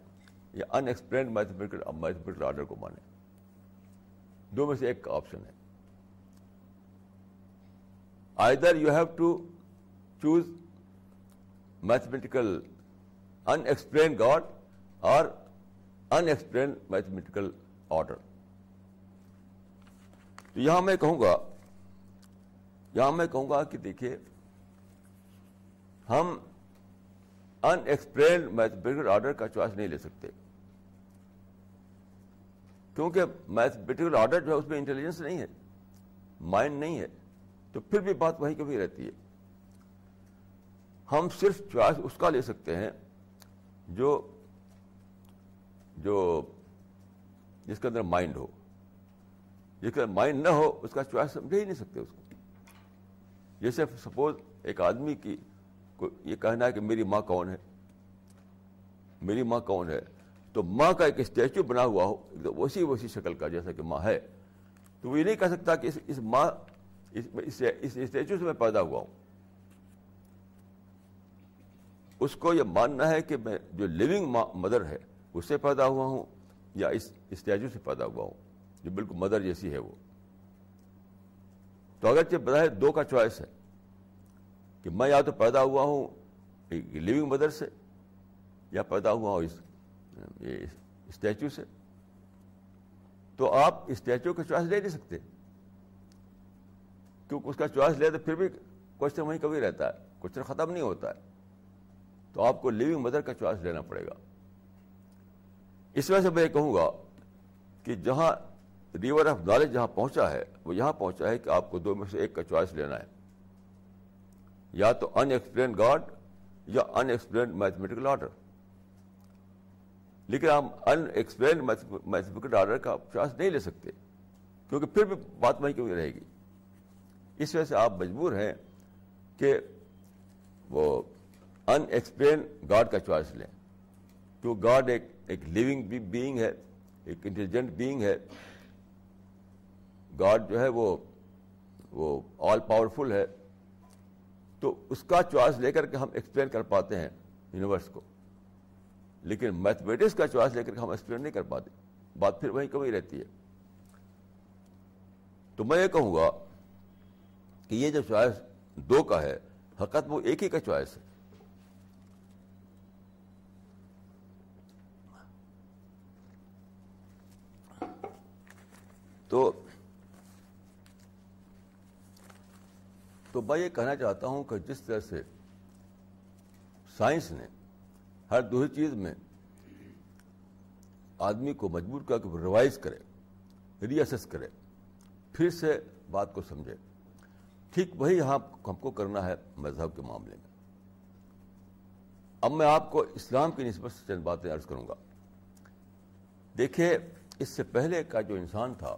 یا unexplained mathematical mathematical order کو مانیں۔ دو میں سے ایک آپشن ہے۔ Either you have to choose mathematical unexplained God اور ان ایکسپلین میتھمیٹیکل آرڈر تو یہاں میں کہوں گا، یہاں میں کہوں گا کہ دیکھیے، ہم ان ایکسپلینڈ میتھمیٹیکل آرڈر کا چوائس نہیں لے سکتے۔ کیونکہ میتھمیٹیکل آرڈر جو ہے اس میں انٹیلیجنس نہیں ہے مائنڈ نہیں ہے، تو پھر بھی بات وہیں کبھی رہتی ہے۔ ہم صرف چوائس اس کا لے سکتے ہیں جو جو جس کے اندر مائنڈ ہو۔ جس کے اندر مائنڈ نہ ہو، اس کا چوائس سمجھ ہی نہیں سکتے اس کو۔ جیسے سپوز ایک آدمی کی یہ کہنا ہے کہ میری ماں کون ہے؟ میری ماں کون ہے؟ تو ماں کا ایک اسٹیچو بنا ہوا ہو ویسی ویسی شکل کا، جیسا کہ ماں ہے۔ تو وہ یہ نہیں کہہ سکتا کہ اس اس ماں اس اسٹیچو سے میں پیدا ہوا ہوں۔ اس کو یہ ماننا ہے کہ میں جو لیونگ مدر ہے، اس سے پیدا ہوا ہوں یا اس اسٹیچو سے پیدا ہوا ہوں؟ جو بالکل مدر جیسی ہے وہ۔ تو اگرچہ بظاہر دو کا چوائس ہے کہ میں یا تو پیدا ہوا ہوں لیونگ مدر سے، یا پیدا ہوا ہوں اس اسٹیچو سے۔ تو آپ اسٹیچو کا چوائس لے نہیں سکتے۔ کیونکہ اس کا چوائس لے تو پھر بھی کوشچن وہیں کبھی رہتا ہے کوشچن ختم نہیں ہوتا ہے۔ تو آپ کو لیونگ مدر کا چوائس لینا پڑے گا۔ اس وجہ سے میں یہ کہوں گا کہ جہاں ریور آف نالج جہاں پہنچا ہے، وہ یہاں پہنچا ہے کہ آپ کو دو میں سے ایک کا چوائس لینا ہے۔ یا تو ان ایکسپلین گاڈ یا ان ایکسپلین میتھمیٹیکل آرڈر لیکن ہم ان ایکسپلین میتھمیٹیکل آرڈر کا چوائس نہیں لے سکتے، کیونکہ پھر بھی بات وہیں کیوں رہے گی۔ اس وجہ سے آپ مجبور ہیں کہ وہ ان ایکسپلین گاڈ کا چوائس لیں۔ کیوں گاڈ ایک ایک لیونگ بینگ ہے، ایک انٹیلیجنٹ بینگ ہے۔ گاڈ جو ہے وہ وہ آل پاورفل ہے۔ تو اس کا چوائس لے کر کے ہم ایکسپلین کر پاتے ہیں یونیورس کو۔ لیکن میتھمیٹکس کا چوائس لے کر کے ہم ایکسپلین نہیں کر پاتے۔ بات پھر وہیں کمی رہتی ہے۔ تو میں یہ کہوں گا کہ یہ جو چوائس دو کا ہے حقت وہ ایک ہی کا چوائس ہے۔ تو تو میں یہ کہنا چاہتا ہوں کہ جس طرح سے سائنس نے ہر دو ہی چیز میں آدمی کو مجبور کر کے ریوائز کرے ری اسس کرے، پھر سے بات کو سمجھے۔ ٹھیک وہی یہاں ہم کو کرنا ہے مذہب کے معاملے میں۔ اب میں آپ کو اسلام کی نسبت سے چند باتیں عرض کروں گا۔ دیکھیے، اس سے پہلے کا جو انسان تھا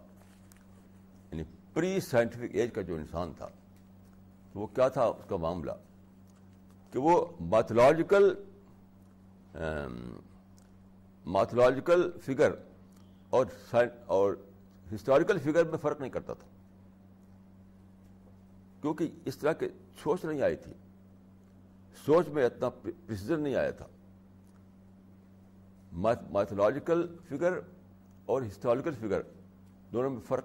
یعنی پری سائنٹیفک ایج کا جو انسان تھا وہ کیا تھا اس کا معاملہ؟ کہ وہ میتھولوجیکل میتھولوجیکل فگر اور اور ہسٹوریکل فگر میں فرق نہیں کرتا تھا۔ کیونکہ اس طرح کے سوچ نہیں آئی تھی۔ سوچ میں اتنا پرسیزن نہیں آیا تھا۔ میتھولوجیکل فگر اور ہسٹوریکل فگر دونوں میں فرق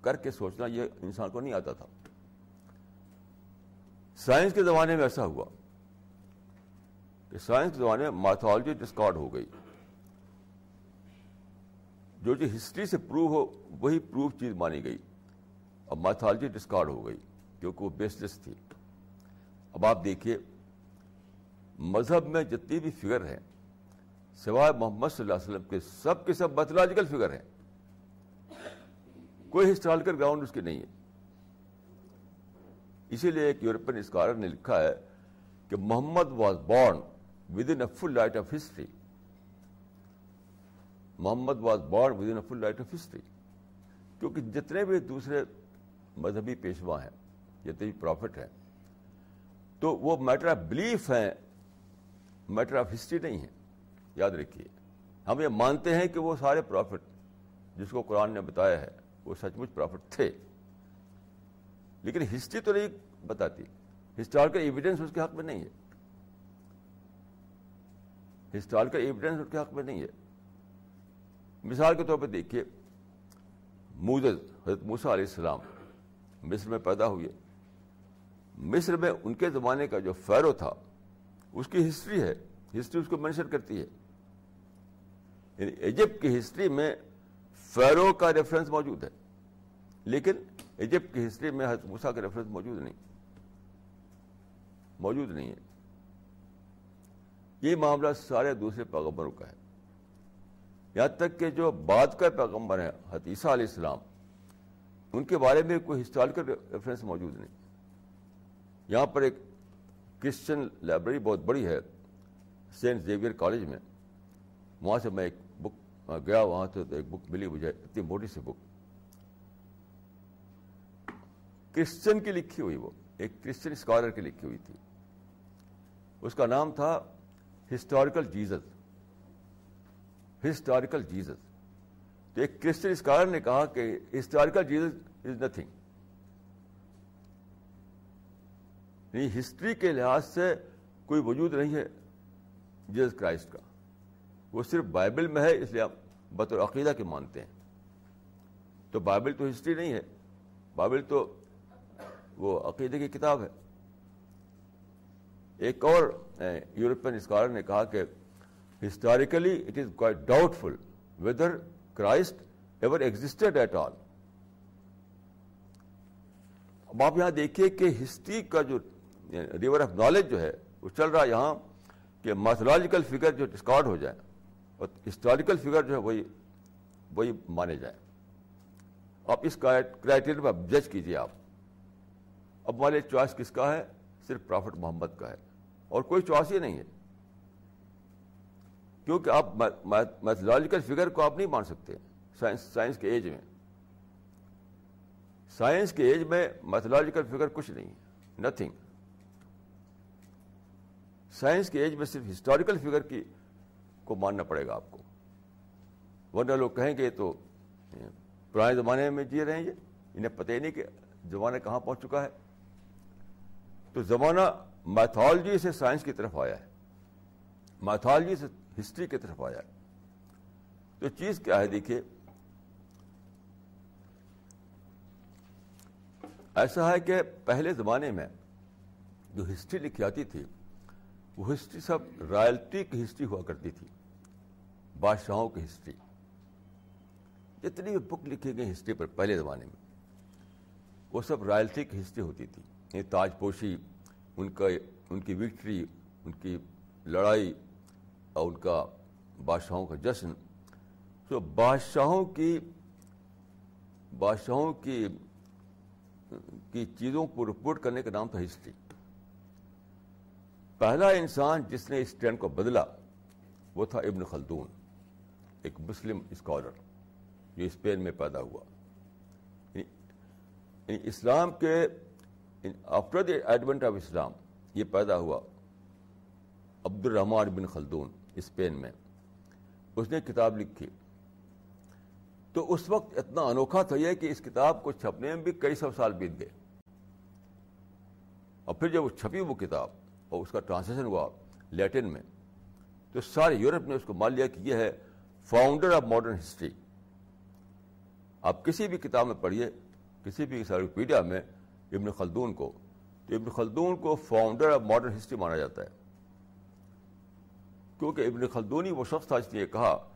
کر کے سوچنا یہ انسان کو نہیں آتا تھا۔ سائنس کے زمانے میں ایسا ہوا کہ سائنس کے زمانے میں میتھولوجی ڈسکارڈ ہو گئی۔ جو جو ہسٹری سے پروو ہو، وہی پروف چیز مانی گئی۔ اب میتھولوجی ڈسکارڈ ہو گئی کیونکہ وہ بیسلیس تھی۔ اب آپ دیکھیے، مذہب میں جتنی بھی فگر ہیں، سوائے محمد صلی اللہ علیہ وسلم کے، سب کے سب میتھولوجیکل فگر ہیں۔ کوئی ہسٹوریکل گراؤنڈ اس کی نہیں ہے۔ اسی لیے ایک یورپین اسکالر نے لکھا ہے کہ Muhammad was born within a full light of history Muhammad was born within a full light of history کیونکہ جتنے بھی دوسرے مذہبی پیشوا ہیں، جتنے بھی پروفٹ ہیں، تو وہ میٹر آف بلیف ہیں میٹر آف ہسٹری نہیں ہے یاد رکھیے، ہم یہ مانتے ہیں کہ وہ سارے پروفٹ جس کو قرآن نے بتایا ہے، وہ سچ مچ پروفٹ تھے۔ لیکن ہسٹری تو نہیں بتاتی۔ ہسٹوریکل ایویڈینس اس کے حق میں نہیں ہے۔ ہسٹوریکل ایویڈینس اس کے حق میں نہیں ہے۔ مثال کے طور پہ دیکھیے موزز حضرت موسا علیہ السلام مصر میں پیدا ہوئے۔ مصر میں ان کے زمانے کا جو فیرو تھا، اس کی ہسٹری ہے۔ ہسٹری اس کو مینشن کرتی ہے۔ یعنی ایجپٹ کی ہسٹری میں فیرو کا ریفرنس موجود ہے۔ لیکن ایجپٹ کی ہسٹری میں حضرت موسا کا ریفرنس موجود نہیں۔ موجود نہیں ہے۔ یہ معاملہ سارے دوسرے پیغمبروں کا ہے۔ یہاں تک کہ جو بعد کا پیغمبر ہے حتیثہ علیہ السلام، ان کے بارے میں کوئی ہسٹوریکل ریفرنس موجود نہیں۔ یہاں پر ایک کرسچن لائبریری بہت بڑی ہے سینٹ زیویئر کالج میں۔ وہاں سے میں ایک بک گیا، وہاں سے ایک بک ملی مجھے، اتنی موٹی سی بک کرسچن کی لکھی ہوئی وہ، ایک کرسچن اسکالر کی لکھی ہوئی تھی۔ اس کا نام تھا ہسٹوریکل جیزس۔ Historical Jesus. تو ایک کرسچن اسکالر نے کہا کہ ہسٹوریکل جیزس از نتھنگ۔ یعنی ہسٹری کے لحاظ سے کوئی وجود نہیں ہے جیزس کرائسٹ کا۔ وہ صرف بائبل میں ہے، اس لیے آپ بطور عقیدہ کے مانتے ہیں۔ تو بائبل تو ہسٹری نہیں ہے۔ بائبل تو وہ عقیدے کی کتاب ہے۔ ایک اور یورپین اسکالر نے کہا کہ historically it is quite doubtful whether Christ ever existed at all اب آپ یہاں دیکھیے کہ ہسٹری کا جو ریور آف نالج جو ہے، وہ چل رہا یہاں کہ میتھولوجیکل فگر جو ڈسکارڈ ہو جائے اور ہسٹوریکل فگر جو ہے، وہی وہی مانے جائیں آپ اس کرائٹیریا پہ جج کیجیے آپ۔ اب ہمارے چوائس کس کا ہے؟ صرف پرافٹ محمد کا ہے۔ اور کوئی چوائس ہی نہیں ہے۔ کیونکہ آپ میتھولوجیکل فگر کو آپ نہیں مان سکتے۔ سائنس سائنس کے ایج میں۔ سائنس کے ایج میں میتھولوجیکل فگر کچھ نہیں ہے۔ نتھنگ سائنس کے ایج میں صرف ہسٹوریکل فگر کی کو ماننا پڑے گا آپ کو۔ ورنہ لوگ کہیں گے تو، پرانے زمانے میں جی رہے ہیں یہ۔ انہیں پتہ ہی نہیں کہ زمانہ کہاں پہنچ چکا ہے۔ تو زمانہ میتھالوجی سے سائنس کی طرف آیا ہے۔ میتھالوجی سے ہسٹری کی طرف آیا ہے۔ تو چیز کیا ہے دیکھیے۔ ایسا ہے کہ پہلے زمانے میں جو ہسٹری لکھی جاتی تھی، وہ ہسٹری سب رائلٹی کی ہسٹری ہوا کرتی تھی۔ بادشاہوں کی ہسٹری۔ جتنی بھی بک لکھی گئی ہسٹری پر پہلے زمانے میں، وہ سب رائلٹی کی ہسٹری ہوتی تھی۔ یعنی تاج پوشی، ان کا، ان کی وکٹری، ان کی لڑائی اور ان کا بادشاہوں کا جشن۔ تو بادشاہوں کی بادشاہوں کی کی چیزوں کو رپورٹ کرنے کا نام تھا ہسٹری۔ پہلا انسان جس نے اس ٹرینڈ کو بدلا، وہ تھا ابن خلدون، ایک مسلم اسکالر، جو اسپین میں پیدا ہوا۔ یعنی, یعنی اسلام کے after the advent of Islam, یہ پیدا ہوا عبد الرحمان بن خلدون اسپین میں۔ اس نے کتاب لکھی۔ تو اس وقت اتنا انوکھا تھا یہ کہ اس کتاب کو چھپنے میں بھی کئی سو سال بیت گئے۔ اور پھر جب وہ چھپی وہ کتاب اور اس کا ٹرانسلیشن ہوا لیٹن میں، تو سارے یورپ نے اس کو مان لیا کہ یہ ہے فاؤنڈر آف ماڈرن ہسٹری۔ آپ کسی بھی کتاب میں پڑھیے، کسی بھی انسائکلوپیڈیا میں ابن خلدون کو۔ تو ابن خلدون کو فاؤنڈر آف ماڈرن ہسٹری مانا جاتا ہے۔ کیونکہ ابن خلدون وہ شخص تھا جس نے یہ کہا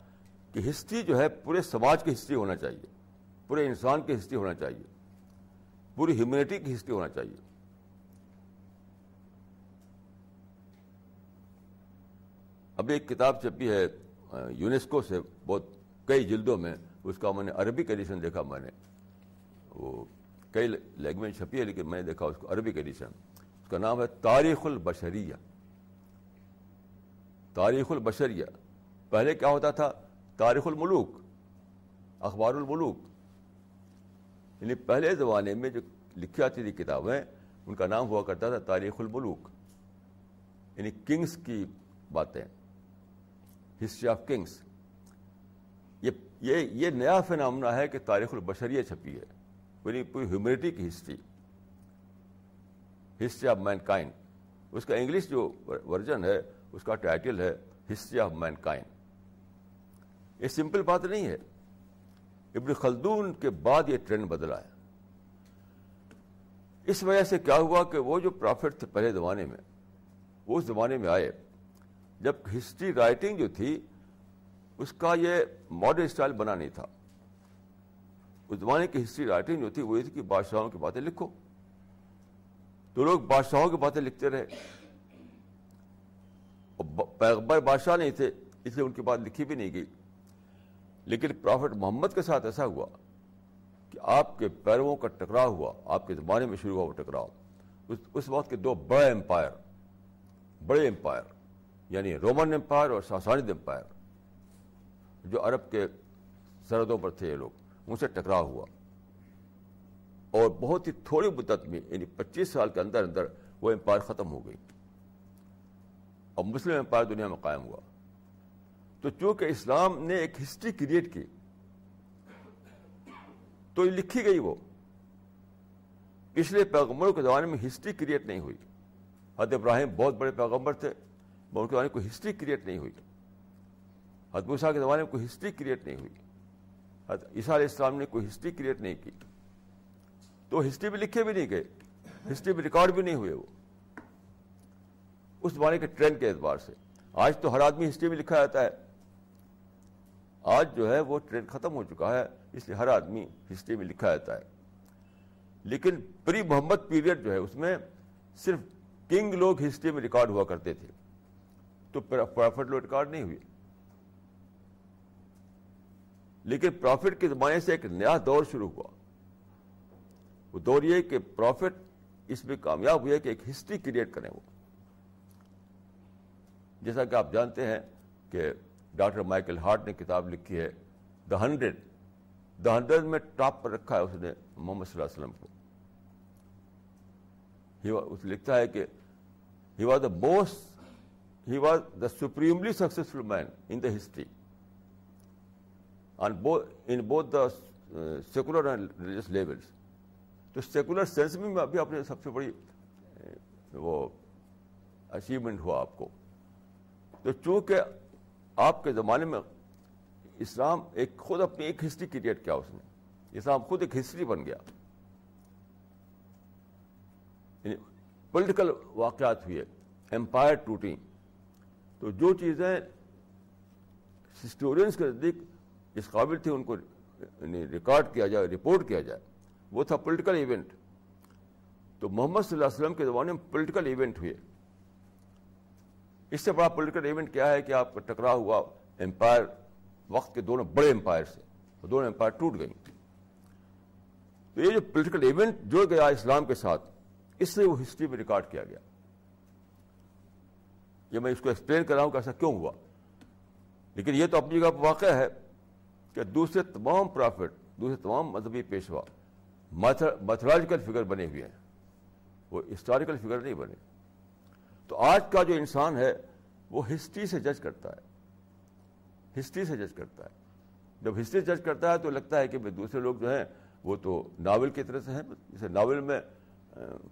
کہ ہسٹری جو ہے پورے سماج کی ہسٹری ہونا چاہیے۔ پورے انسان کی ہسٹری ہونا چاہیے۔ پوری ہیومینٹی کی ہسٹری ہونا چاہیے۔ اب ایک کتاب چھپی ہے، یونیسکو سے بہت کئی جلدوں میں، اس کا میں نے عربک ایڈیشن دیکھا، میں نے وہ کئی لینگویج چھپی ہے لیکن میں نے دیکھا اس کو عربک ایڈیشن اس کا نام ہے تاریخ البشریہ تاریخ البشریہ پہلے کیا ہوتا تھا؟ تاریخ الملوک اخبار الملوک یعنی پہلے زمانے میں جو لکھی جاتی تھی کتابیں، ان کا نام ہوا کرتا تھا تاریخ الملوک یعنی کنگس کی باتیں۔ ہسٹری آف کنگس یہ یہ نیا فنامنا ہے کہ تاریخ البشریہ چھپی ہے۔ پوری پوری ہیومینٹی کی history history of mankind اس کا انگلش جو ورژن ہے، اس کا ٹائٹل ہے ہسٹری آف مین کائنڈ یہ سمپل بات نہیں ہے۔ ابن خلدون کے بعد یہ ٹرینڈ بدلا ہے۔ اس وجہ سے کیا ہوا کہ وہ جو پرافٹ تھے پہلے زمانے میں، وہ اس زمانے میں آئے۔ جب ہسٹری رائٹنگ جو تھی، اس کا یہ ماڈرن اسٹائل بنا نہیں تھا۔ اس زمانے کی ہسٹری رائٹنگ جو تھی وہ تھی کہ بادشاہوں کی باتیں لکھو۔ تو لوگ بادشاہوں کی باتیں لکھتے رہے۔ پیغبر بادشاہ نہیں تھے، اس لیے ان کی بات لکھی بھی نہیں گئی۔ لیکن پرافٹ محمد کے ساتھ ایسا ہوا کہ آپ کے پیرووں کا ٹکراؤ ہوا، آپ کے زمانے میں شروع ہوا وہ ٹکراؤ۔ اس وقت کے دو بڑے امپائر بڑے امپائر یعنی رومن امپائر اور ساسانید امپائر، جو عرب کے سرحدوں پر تھے یہ لوگ۔ ان سے ٹکراؤ ہوا۔ اور بہت ہی تھوڑی مدت میں یعنی پچیس سال کے اندر اندر، وہ امپائر ختم ہو گئی۔ اور مسلم امپائر دنیا میں قائم ہوا۔ تو چونکہ اسلام نے ایک ہسٹری کریٹ کی، تو یہ لکھی گئی وہ۔ پچھلے پیغمبروں کے زمانے میں ہسٹری کریٹ نہیں ہوئی۔ حد ابراہیم بہت بڑے پیغمبر تھے ان کے زمانے میں کوئی ہسٹری کریٹ نہیں ہوئی۔ حدبوسا کے زمانے میں کوئی ہسٹری کریٹ نہیں ہوئی۔ عیسیٰ علیہ السلام نے کوئی ہسٹری کریٹ نہیں کی تو ہسٹری بھی لکھے بھی نہیں گئے، ہسٹری بھی ریکارڈ بھی نہیں ہوئے وہ۔ اس زمانے کے ٹرینڈ کے اعتبار سے۔ آج تو ہر آدمی ہسٹری میں لکھا جاتا ہے۔ آج جو ہے وہ ٹرینڈ ختم ہو چکا ہے، اس لیے ہر آدمی ہسٹری میں لکھا جاتا ہے۔ لیکن پری محمد پیریڈ جو ہے، اس میں صرف کنگ لوگ ہسٹری میں ریکارڈ ہوا کرتے تھے۔ تو پرافٹ لوگ ریکارڈ نہیں ہوئے۔ لیکن پروفٹ کے زمانے سے ایک نیا دور شروع ہوا۔ وہ دور یہ کہ پروفٹ اس میں کامیاب ہوئے کہ ایک ہسٹری کریٹ کریں وہ۔ جیسا کہ آپ جانتے ہیں کہ ڈاکٹر مائیکل ہارٹ نے کتاب لکھی ہے دا ہنڈریڈ دا ہنڈریڈ میں ٹاپ پر رکھا ہے اس نے محمد صلی اللہ علیہ وسلم کو۔ اس لکھتا ہے کہ he was the most he was the supremely successful man in the history in both the secular and religious levels تو سیکولر سینس میں ابھی اپنے سب سے بڑی وہ اچیومنٹ ہوا آپ کو تو چونکہ آپ کے زمانے میں اسلام ایک خود اپنی ایک ہسٹری کریٹ کیا اس نے اسلام خود ایک ہسٹری بن گیا پولیٹیکل واقعات ہوئے امپائر ٹوٹی تو جو چیزیں ہسٹورینس کے نزدیک اس قابل تھی ان کو یعنی ریکارڈ کیا جائے، رپورٹ کیا جائے، وہ تھا پولیٹیکل ایونٹ تو محمد صلی اللہ علیہ وسلم کے زمانے میں پولیٹیکل ایونٹ ہوئے. اس سے بڑا پولیٹیکل ایونٹ کیا ہے کہ آپ کا ٹکرا ہوا امپائر وقت کے دونوں بڑے امپائر سے دونوں امپائر ٹوٹ گئی تو یہ جو پولیٹیکل ایونٹ جو گیا اسلام کے ساتھ، اس سے وہ ہسٹری میں ریکارڈ کیا گیا. یہ میں اس کو ایکسپلین کر رہا ہوں کہ ایسا کیوں ہوا. لیکن یہ تو اپنی جگہ واقع ہے کہ دوسرے تمام پرافٹ، دوسرے تمام مذہبی پیشوا میتھولوجیکل فگر بنے ہوئے ہیں۔ وہ ہسٹوریکل فگر نہیں بنے۔ تو آج کا جو انسان ہے، وہ ہسٹری سے جج کرتا ہے۔ ہسٹری سے جج کرتا ہے۔ جب ہسٹری جج کرتا ہے تو لگتا ہے کہ دوسرے لوگ جو ہیں، وہ تو ناول کی طرح سے ہیں۔ جیسے ناول میں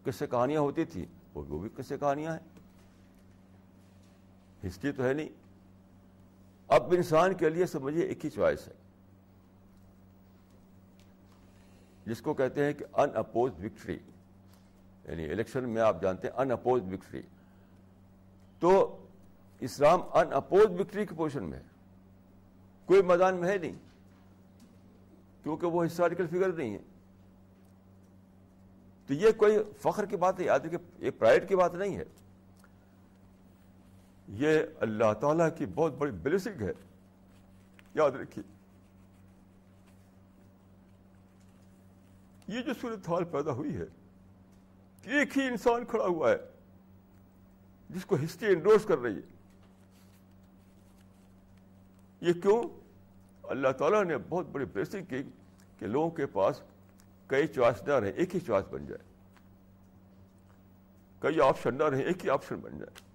کس سے کہانیاں ہوتی تھی وہ بھی کس سے کہانیاں ہیں۔ ہسٹری تو ہے نہیں۔ اب انسان کے لیے سمجھیے ایک ہی چوائس ہے۔ جس کو کہتے ہیں کہ ان اپوز وکٹری یعنی الیکشن میں آپ جانتے ہیں ان اپوز وکٹری تو اسلام ان اپوز وکٹری کی پوزیشن میں ہے. کوئی میدان میں ہے نہیں. کیونکہ وہ ہسٹوریکل فگر نہیں ہے. تو یہ کوئی فخر کی بات ہے یاد کہ یہ پرائڈ کی بات نہیں ہے. یہ اللہ تعالیٰ کی بہت بڑی بلیسنگ ہے. یاد رکھیے. یہ جو صورت حال پیدا ہوئی ہے، ایک ہی انسان کھڑا ہوا ہے، جس کو ہسٹری انڈورس کر رہی ہے۔ یہ کیوں؟ اللہ تعالیٰ نے بہت بڑی بلیسنگ کی کہ لوگوں کے پاس کئی چوائس نہ رہے ایک ہی چوائس بن جائے۔ کئی آپشن نہ رہے ایک ہی آپشن بن جائے۔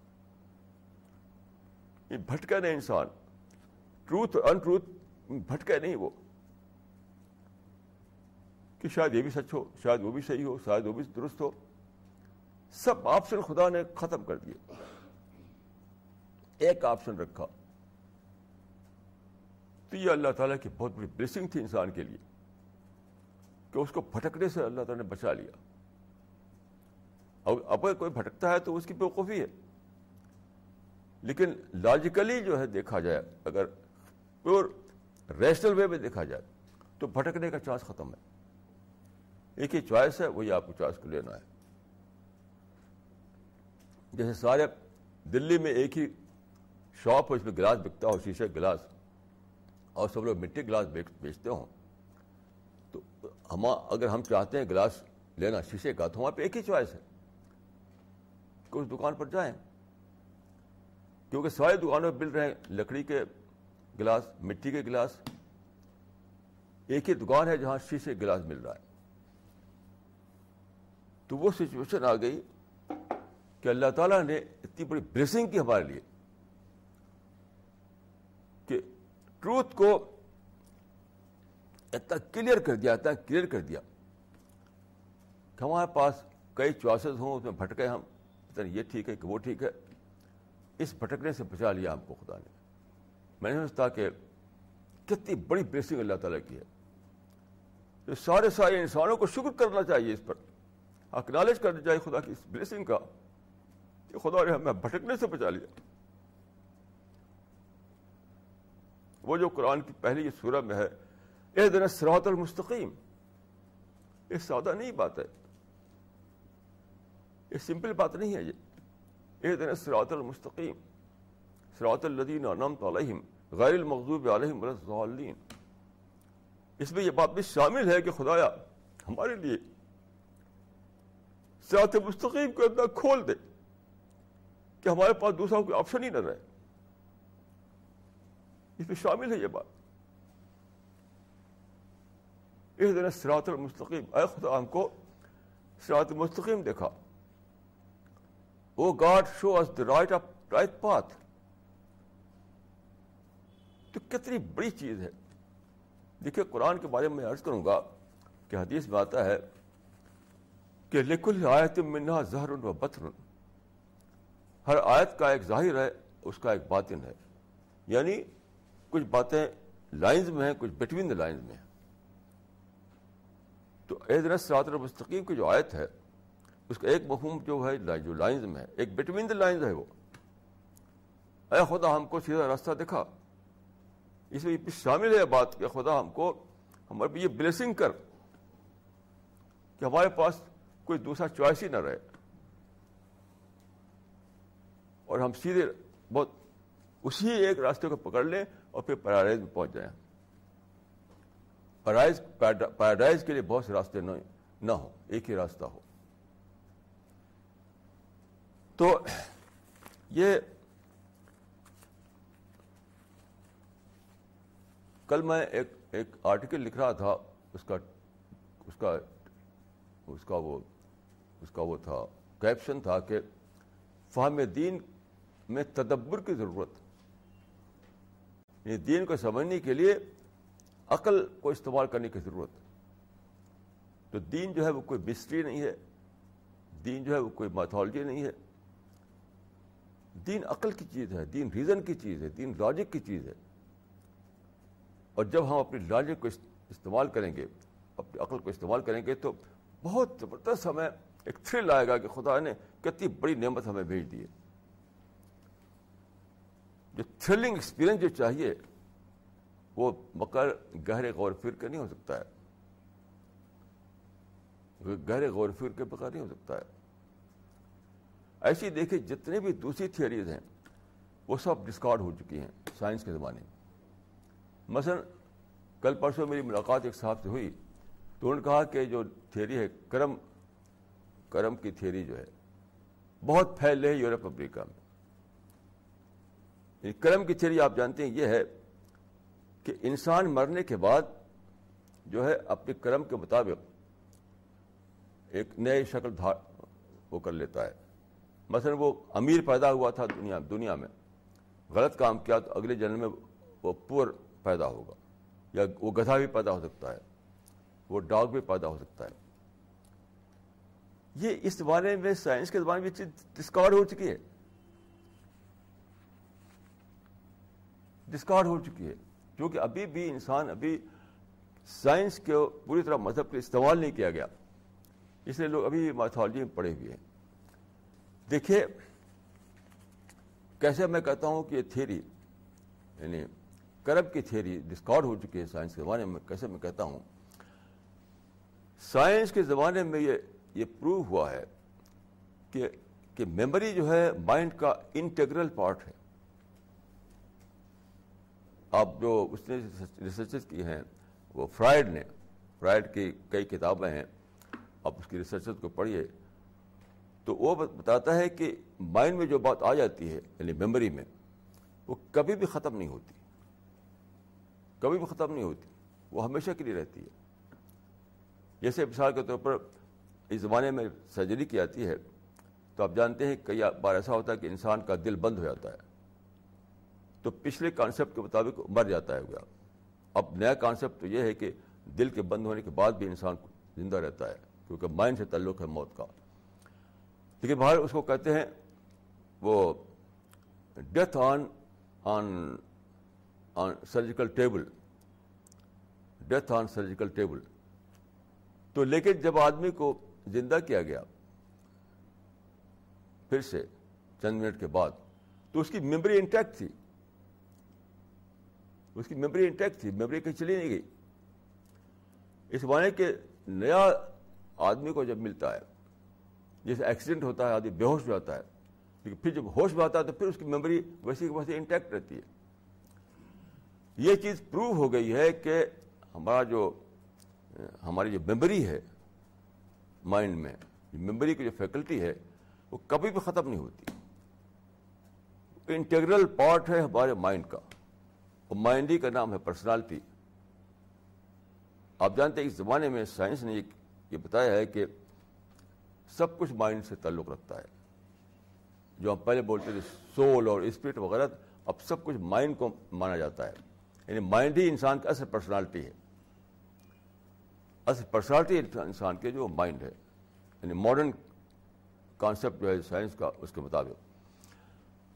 یہ بھٹکا نہیں انسان۔ ٹروتھ ان ٹروتھ بھٹکا نہیں وہ۔ کہ شاید یہ بھی سچ ہو، شاید وہ بھی صحیح ہو، شاید وہ بھی درست ہو۔ سب آپشن خدا نے ختم کر دیے۔ ایک آپشن رکھا۔ تو یہ اللہ تعالیٰ کی بہت بڑی بلیسنگ تھی انسان کے لیے کہ اس کو بھٹکنے سے اللہ تعالیٰ نے بچا لیا۔ اب اگر کوئی بھٹکتا ہے تو اس کی بےوقوفی ہے۔ لیکن لاجیکلی جو ہے دیکھا جائے، اگر پیور ریشنل وے میں دیکھا جائے، تو بھٹکنے کا چانس ختم ہے۔ ایک ہی چوائس ہے، وہی آپ کو چوائس کو لینا ہے۔ جیسے سارے دلی میں ایک ہی شاپ ہو اس میں گلاس بکتا ہو شیشے گلاس، اور سب لوگ مٹی گلاس بیچتے ہوں۔ تو ہم اگر ہم چاہتے ہیں گلاس لینا، شیشے کا، تو وہاں پہ ایک ہی چوائس ہے۔ کہ اس دکان پر جائیں۔ کیونکہ ساری دکانوں پہ مل رہے ہیں، لکڑی کے گلاس، مٹی کے گلاس۔ ایک ہی دکان ہے جہاں شیشے گلاس مل رہا ہے۔ تو وہ سچویشن آ گئی کہ اللہ تعالیٰ نے اتنی بڑی بلیسنگ کی ہمارے لیے کہ ٹروتھ کو اتنا کلیئر کر دیا، اتنا کلیئر کر دیا۔ کہ ہمارے پاس کئی چوائسز ہوں، اس میں بھٹکے ہم۔ پتہ یہ ٹھیک ہے کہ وہ ٹھیک ہے۔ اس بھٹکنے سے بچا لیا ہم کو خدا نے۔ میں نے سمجھتا کہ کتنی بڑی بلیسنگ اللہ تعالیٰ کی ہے۔ سارے سارے انسانوں کو شکر کرنا چاہیے اس پر۔ اکنالج کرنا چاہیے خدا کی اس بلیسنگ کا کہ خدا نے ہمیں بھٹکنے سے بچا لیا۔ وہ جو قرآن کی پہلی سورہ میں ہے، اے دن سراط المستقیم، یہ سادہ نہیں بات ہے۔ یہ سمپل بات نہیں ہے یہ۔ اے دن سراط المستقیم سراط الدین نمت علیہم، غیر المغضوب علیہم الضالین۔ اس میں یہ بات بھی شامل ہے کہ خدایا ہمارے لیے سراط مستقیم کو اتنا کھول دے کہ ہمارے پاس دوسرا کوئی آپشن ہی نہ رہے۔ اس میں شامل ہے یہ بات۔ اس دن سراط المستقیم، اے خدا ہم کو سراط المستقیم دیکھا وہ God show is the right of right path تو کتنی بڑی چیز ہے۔ دیکھیے قرآن کے بارے میں عرض کروں گا کہ حدیث میں آتا ہے کہ لکل آیت منا زہر و بطر۔ ہر آیت کا ایک ظاہر ہے، اس کا ایک باطن ہے۔ یعنی کچھ باتیں لائنز میں ہیں، کچھ بٹوین دا لائنز میں ہیں۔ تو اعدن سرات المستقیم کی جو آیت ہے، اس کا ایک مفہوم جو ہے جو لائنز میں ہے۔ ایک بٹوین دا لائنز ہے وہ۔ اے خدا، ہم کو سیدھا راستہ دکھا۔ اس میں شامل ہے بات کہ خدا، ہم کو ہمارے یہ بلیسنگ کر کہ ہمارے پاس کوئی دوسرا چوائس ہی نہ رہے۔ اور ہم سیدھے بہت اسی ایک راستے کو پکڑ لیں اور پھر پیراڈائز میں پہنچ جائیں۔ پیراڈائز پیراڈائز کے لیے بہت سے راستے نہ ہو ایک ہی راستہ ہو۔ تو یہ کل میں ایک ایک آرٹیکل لکھ رہا تھا، اس کا اس کا اس کا وہ اس کا وہ تھا کیپشن تھا کہ فہم دین میں تدبر کی ضرورت یعنی دین کو سمجھنے کے لیے عقل کو استعمال کرنے کی ضرورت تو دین جو ہے وہ کوئی مسٹری نہیں ہے۔ دین جو ہے وہ کوئی میتھولوجی نہیں ہے۔ دین عقل کی چیز ہے، دین ریزن کی چیز ہے، دین لاجک کی چیز ہے۔ اور جب ہم اپنی لاجک کو استعمال کریں گے، اپنی عقل کو استعمال کریں گے تو بہت زبردست ہمیں ایک تھرل آئے گا کہ خدا نے کتنی بڑی نعمت ہمیں بھیج دی ہے۔ جو تھرلنگ ایکسپیرئنس جو چاہیے، وہ مکر گہرے غور فکر کے نہیں ہو سکتا ہے۔ گہرے غور فکر کے بغیر نہیں ہو سکتا ہے۔ ایسی دیکھیں جتنے بھی دوسری تھیوریز ہیں، وہ سب ڈسکارڈ ہو چکی ہیں سائنس کے زمانے میں۔ مثلا کل پرسوں میری ملاقات ایک صاحب سے ہوئی، تو انہوں نے کہا کہ جو تھیری ہے کرم کرم کی تھیری جو ہے، بہت پھیل رہی ہے یورپ، امریکہ میں۔ یعنی کرم کی تھیری آپ جانتے ہیں، یہ ہے کہ انسان مرنے کے بعد جو ہے اپنے کرم کے مطابق ایک نئے شکل دھار وہ کر لیتا ہے۔ مثلا وہ امیر پیدا ہوا تھا دنیا دنیا میں۔ غلط کام کیا تو اگلے جنم میں وہ پور پیدا ہوگا، یا وہ گدھا بھی پیدا ہو سکتا ہے، وہ ڈاگ بھی پیدا ہو سکتا ہے۔ یہ اس زمانے میں سائنس کے زمانے میں چیز ڈسکارڈ ہو چکی ہے۔ ڈسکارڈ ہو چکی ہے۔ کیونکہ ابھی بھی انسان ابھی سائنس کے پوری طرح مذہب کا استعمال نہیں کیا گیا۔ اس لیے لوگ ابھی مائتھالوجی میں پڑے ہوئے ہیں۔ دیکھیے، کیسے میں کہتا ہوں کہ یہ تھیری یعنی کرب کی تھیری ڈسکارڈ ہو چکی ہے سائنس کے زمانے میں، کیسے میں کہتا ہوں۔ سائنس کے زمانے میں یہ یہ پروو ہوا ہے کہ کہ میموری جو ہے مائنڈ کا انٹیگرل پارٹ ہے۔ آپ جو اس نے ریسرچز کی ہیں، وہ فرائڈ نے فرائڈ کی کئی کتابیں ہیں، آپ اس کی ریسرچز کو پڑھیے۔ تو وہ بتاتا ہے کہ مائنڈ میں جو بات آ جاتی ہے یعنی میموری میں، وہ کبھی بھی ختم نہیں ہوتی۔ کبھی بھی ختم نہیں ہوتی، وہ ہمیشہ کے لیے رہتی ہے۔ جیسے مثال کے طور پر اس زمانے میں سرجری کی جاتی ہے، تو آپ جانتے ہیں کئی بار ایسا ہوتا ہے کہ انسان کا دل بند ہو جاتا ہے۔ تو پچھلے کانسیپٹ کے مطابق مر جاتا ہے گیا اب نیا کانسیپٹ تو یہ ہے کہ دل کے بند ہونے کے بعد بھی انسان زندہ رہتا ہے، کیونکہ مائنڈ سے تعلق ہے موت کا۔ لیکن باہر اس کو کہتے ہیں وہ death on on on surgical table death on surgical table تو لیکن جب آدمی کو زندہ کیا گیا۔ پھر سے چند منٹ کے بعد تو اس کی میموری انٹیکٹ تھی۔ اس کی میموری انٹیکٹ تھی میموری کہیں چلی نہیں گئی۔ اس معنی کے نیا آدمی کو جب ملتا ہے، جیسے ایکسیڈنٹ ہوتا ہے، آدمی بے ہوش ہو جاتا ہے، لیکن پھر جب ہوش میں آتا ہے تو پھر اس کی میموری ویسی ویسے انٹیکٹ رہتی ہے۔ یہ چیز پروو ہو گئی ہے کہ ہمارا جو، ہماری جو میموری ہے مائنڈ میں میموری کی جو فیکلٹی ہے، وہ کبھی بھی ختم نہیں ہوتی۔ انٹیگرل پارٹ ہے ہمارے مائنڈ کا۔ اور مائنڈ ہی کا نام ہے پرسنالٹی۔ آپ جانتے ہیں، اس زمانے میں سائنس نے یہ بتایا ہے کہ سب کچھ مائنڈ سے تعلق رکھتا ہے۔ جو ہم پہلے بولتے تھے، سول اور اسپرٹ وغیرہ، اب سب کچھ مائنڈ کو مانا جاتا ہے۔ یعنی مائنڈ ہی انسان کا اصل پرسنالٹی ہے۔ اصل پرسنالٹی انسان کے جو مائنڈ ہے یعنی ماڈرن کانسیپٹ جو ہے سائنس کا، اس کے مطابق۔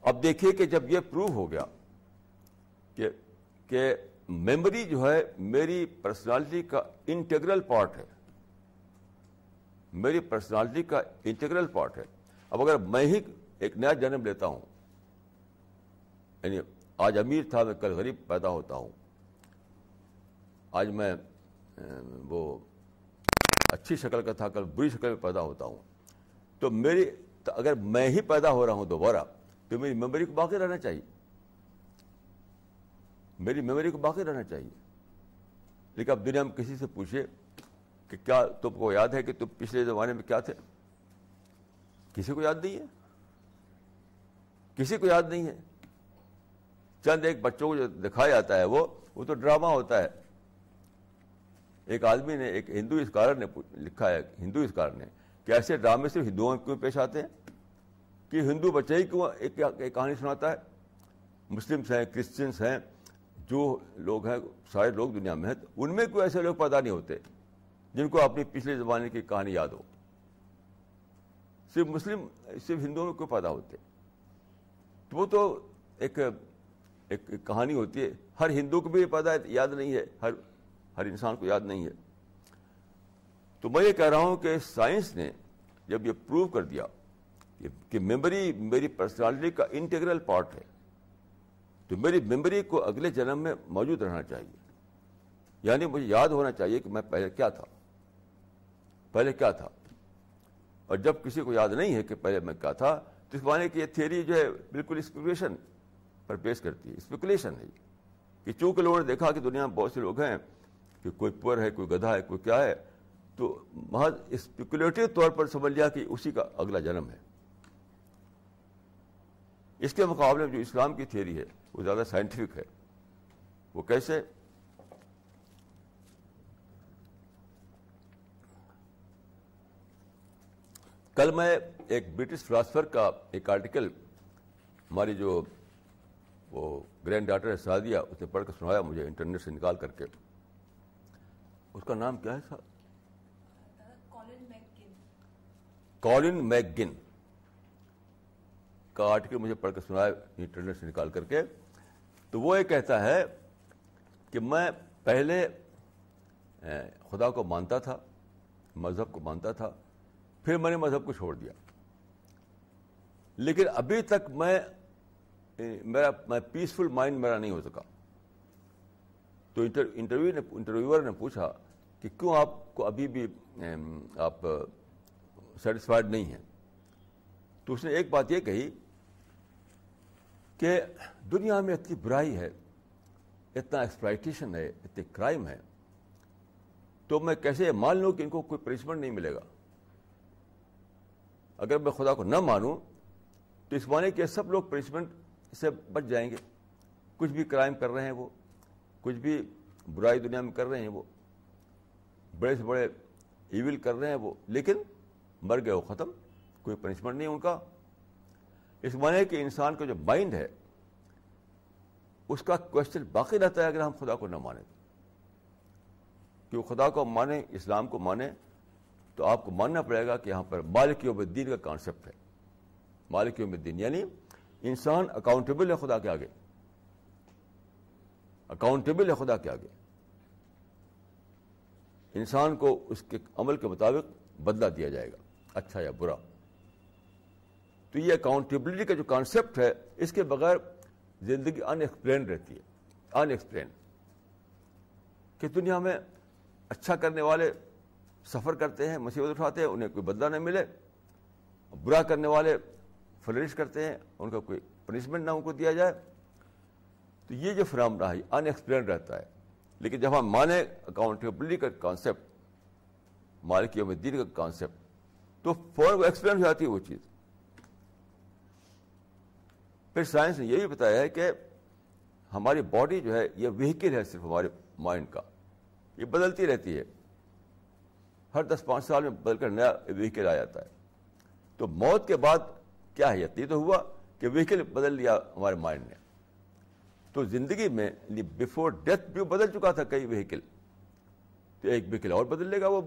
اب دیکھیے کہ جب یہ پروو ہو گیا کہ کہ میموری جو ہے میری پرسنالٹی کا انٹیگرل پارٹ ہے۔ میری پرسنالٹی کا انٹیگرل پارٹ ہے۔ اب اگر میں ہی ایک نیا جنم لیتا ہوں یعنی آج امیر تھا، میں کل غریب پیدا ہوتا ہوں۔ آج میں وہ اچھی شکل کا تھا، کل بری شکل میں پیدا ہوتا ہوں۔ تو میری اگر میں ہی پیدا ہو رہا ہوں دوبارہ، تو میری میموری کو باقی رہنا چاہیے۔ میری میموری کو باقی رہنا چاہیے۔ لیکن اب دنیا میں کسی سے پوچھے کہ کیا تم کو یاد ہے کہ تم پچھلے زمانے میں کیا تھے؟ کسی کو یاد نہیں ہے؟ کسی کو یاد نہیں ہے؟ چند ایک بچوں کو جو دکھایا جاتا ہے وہ وہ تو ڈرامہ ہوتا ہے۔ ایک آدمی نے، ایک ہندو اسکالر نے لکھا ہے ہندو اسکالر نے کہ ایسے ڈرامے صرف ہندوؤں میں کیوں پیش آتے ہیں؟ کہ ہندو بچے ہی کیوں ایک کہانی سناتا ہے؟ مسلمس ہیں کرسچنس ہیں، جو لوگ ہیں، سارے لوگ دنیا میں ہیں ان میں کوئی ایسے لوگ پیدا نہیں ہوتے؟ جن کو اپنی پچھلے زمانے کی کہانی یاد ہو۔ صرف مسلم، صرف ہندوؤں میں کوئی پیدا ہوتے؟ تو وہ تو ایک ایک کہانی ہوتی ہے، ہر ہندو کو بھی پیدا یاد نہیں ہے، ہر ہر انسان کو یاد نہیں ہے۔ تو میں یہ کہہ رہا ہوں کہ سائنس نے جب یہ پروو کر دیا کہ میموری، میری پرسنالٹی کا انٹیگرل پارٹ ہے، تو میری میموری کو اگلے جنم میں موجود رہنا چاہیے۔ یعنی مجھے یاد ہونا چاہیے کہ میں پہلے کیا تھا۔ پہلے کیا تھا؟ اور جب کسی کو یاد نہیں ہے کہ پہلے میں کیا تھا، تو اس معنی کی یہ تھیری جو ہے بالکل اسپیکولیشن پر پیش کرتی ہے۔ اسپیکولیشن ہے کہ چونکہ لوگوں نے دیکھا کہ دنیا میں بہت سے لوگ ہیں کہ کوئی پر ہے، کوئی گدھا ہے، کوئی کیا ہے، تو محض اسپیکولیٹو طور پر سمجھ لیا کہ اسی کا اگلا جنم ہے۔ اس کے مقابلے میں جو اسلام کی تھیری ہے، وہ زیادہ سائنٹیفک ہے۔ وہ کیسے؟ کل میں ایک برٹش فلاسفر کا ایک آرٹیکل ہماری جو وہ گرینڈ ڈاٹر ہے سعدیہ اسے پڑھ کر سنایا، مجھے انٹرنیٹ سے نکال کر کے۔ اس کا نام کیا ہے صاحب؟ کالن میک گن کا آرٹیکل مجھے پڑھ کر سنایا انٹرنیٹ سے نکال کر کے۔ تو وہ یہ کہتا ہے کہ میں پہلے خدا کو مانتا تھا مذہب کو مانتا تھا پھر میں نے مذہب کو چھوڑ دیا۔ لیکن ابھی تک میں میرا میں پیسفل مائنڈ میرا نہیں ہو سکا۔ تو انٹرویو نے انٹرویور نے پوچھا کہ کیوں آپ کو ابھی بھی آپ سیٹسفائڈ نہیں ہیں؟ تو اس نے ایک بات یہ کہی کہ دنیا میں اتنی برائی ہے، اتنا ایکسپلائٹیشن ہے، اتنی کرائم ہے، تو میں کیسے مان لوں کہ ان کو کوئی پنشمنٹ نہیں ملے گا؟ اگر میں خدا کو نہ مانوں، تو اس معنی کہ سب لوگ پنشمنٹ سے بچ جائیں گے۔ کچھ بھی کرائم کر رہے ہیں وہ، کچھ بھی برائی دنیا میں کر رہے ہیں وہ۔ بڑے سے بڑے ایول کر رہے ہیں وہ، لیکن مر گئے وہ، ختم، کوئی پنشمنٹ نہیں ان کا۔ اس معنی کہ انسان کا جو مائنڈ ہے، اس کا کوشچن باقی رہتا ہے اگر ہم خدا کو نہ مانیں۔ کہ خدا کو مانیں، اسلام کو مانیں، تو آپ کو ماننا پڑے گا کہ یہاں پر مالک یوم الدین کا کانسیپٹ ہے۔ مالک یوم الدین یعنی انسان اکاؤنٹیبل ہے خدا کے آگے۔ اکاؤنٹیبل ہے خدا کے آگے۔ انسان کو اس کے عمل کے مطابق بدلا دیا جائے گا اچھا یا برا۔ تو یہ اکاؤنٹیبلٹی کا جو کانسیپٹ ہے، اس کے بغیر زندگی ان ایکسپلین رہتی ہے ان ایکسپلین کہ دنیا میں اچھا کرنے والے سفر کرتے ہیں، مصیبت اٹھاتے ہیں، انہیں کوئی بدلہ نہ ملے۔ برا کرنے والے فلرش کرتے ہیں، ان کا کوئی پنشمنٹ نہ ان کو دیا جائے۔ تو یہ جو فرام رہا ہے ان ایکسپلین رہتا ہے۔ لیکن جب ہم مانے اکاؤنٹیبلٹی کا کانسیپٹ مالک یوم الدین کا کانسیپٹ تو فوراً ایکسپلین ہو جاتی ہے وہ چیز۔ پھر سائنس نے یہ بھی بتایا ہے کہ ہماری باڈی جو ہے، یہ وہیکل ہے صرف ہمارے مائنڈ کا۔ یہ بدلتی رہتی ہے۔ ہر دس پانچ سال میں بدل کر نیا وہیکل آ جاتا ہے۔ تو موت کے بعد کیا ہے؟ یہ تو ہوا کہ وہیکل بدل لیا ہمارے مائنڈ نے۔ تو زندگی میں یعنی بفور ڈیتھ بھی بدل چکا تھا کئی وہیکل تو ایک وہیکل اور بدل لے گا وہ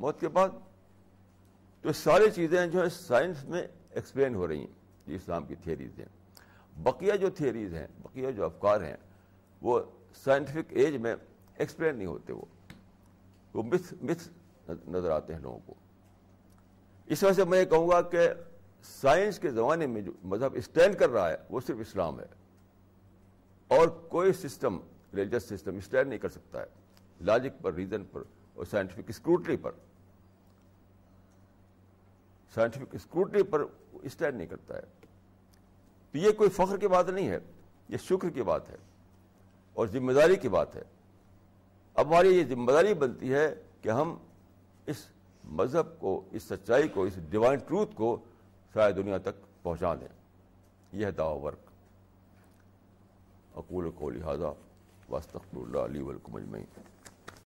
موت کے بعد۔ تو ساری چیزیں جو ہے سائنس میں ایکسپلین ہو رہی ہیں۔ جو اسلام کی تھیریز ہیں۔ بقیہ جو تھیریز ہیں، بقیہ جو افکار ہیں، وہ سائنٹیفک ایج میں ایکسپلین نہیں ہوتے وہ۔ وہ متھ متھ نظر آتے ہیں لوگوں کو۔ اس وجہ سے میں یہ کہوں گا کہ سائنس کے زمانے میں جو مذہب اسٹینڈ کر رہا ہے، وہ صرف اسلام ہے۔ اور کوئی سسٹم ریلیجس سسٹم اسٹینڈ نہیں کر سکتا ہے۔ لاجک پر ریزن پر اور سائنٹیفک اسکروٹنی پر۔ سائنٹیفک اسکروٹنی پر اسٹینڈ نہیں کرتا ہے۔ تو یہ کوئی فخر کی بات نہیں ہے، یہ شکر کی بات ہے اور ذمہ داری کی بات ہے۔ اب ہماری یہ ذمہ داری بنتی ہے کہ ہم اس مذہب کو، اس سچائی کو، اس ڈیوائن ٹروتھ کو ساری دنیا تک پہنچا دیں۔ یہ ہے دعو ورک۔ اقول کو لہٰذا واسطر اللہ علی ولکم اجمعین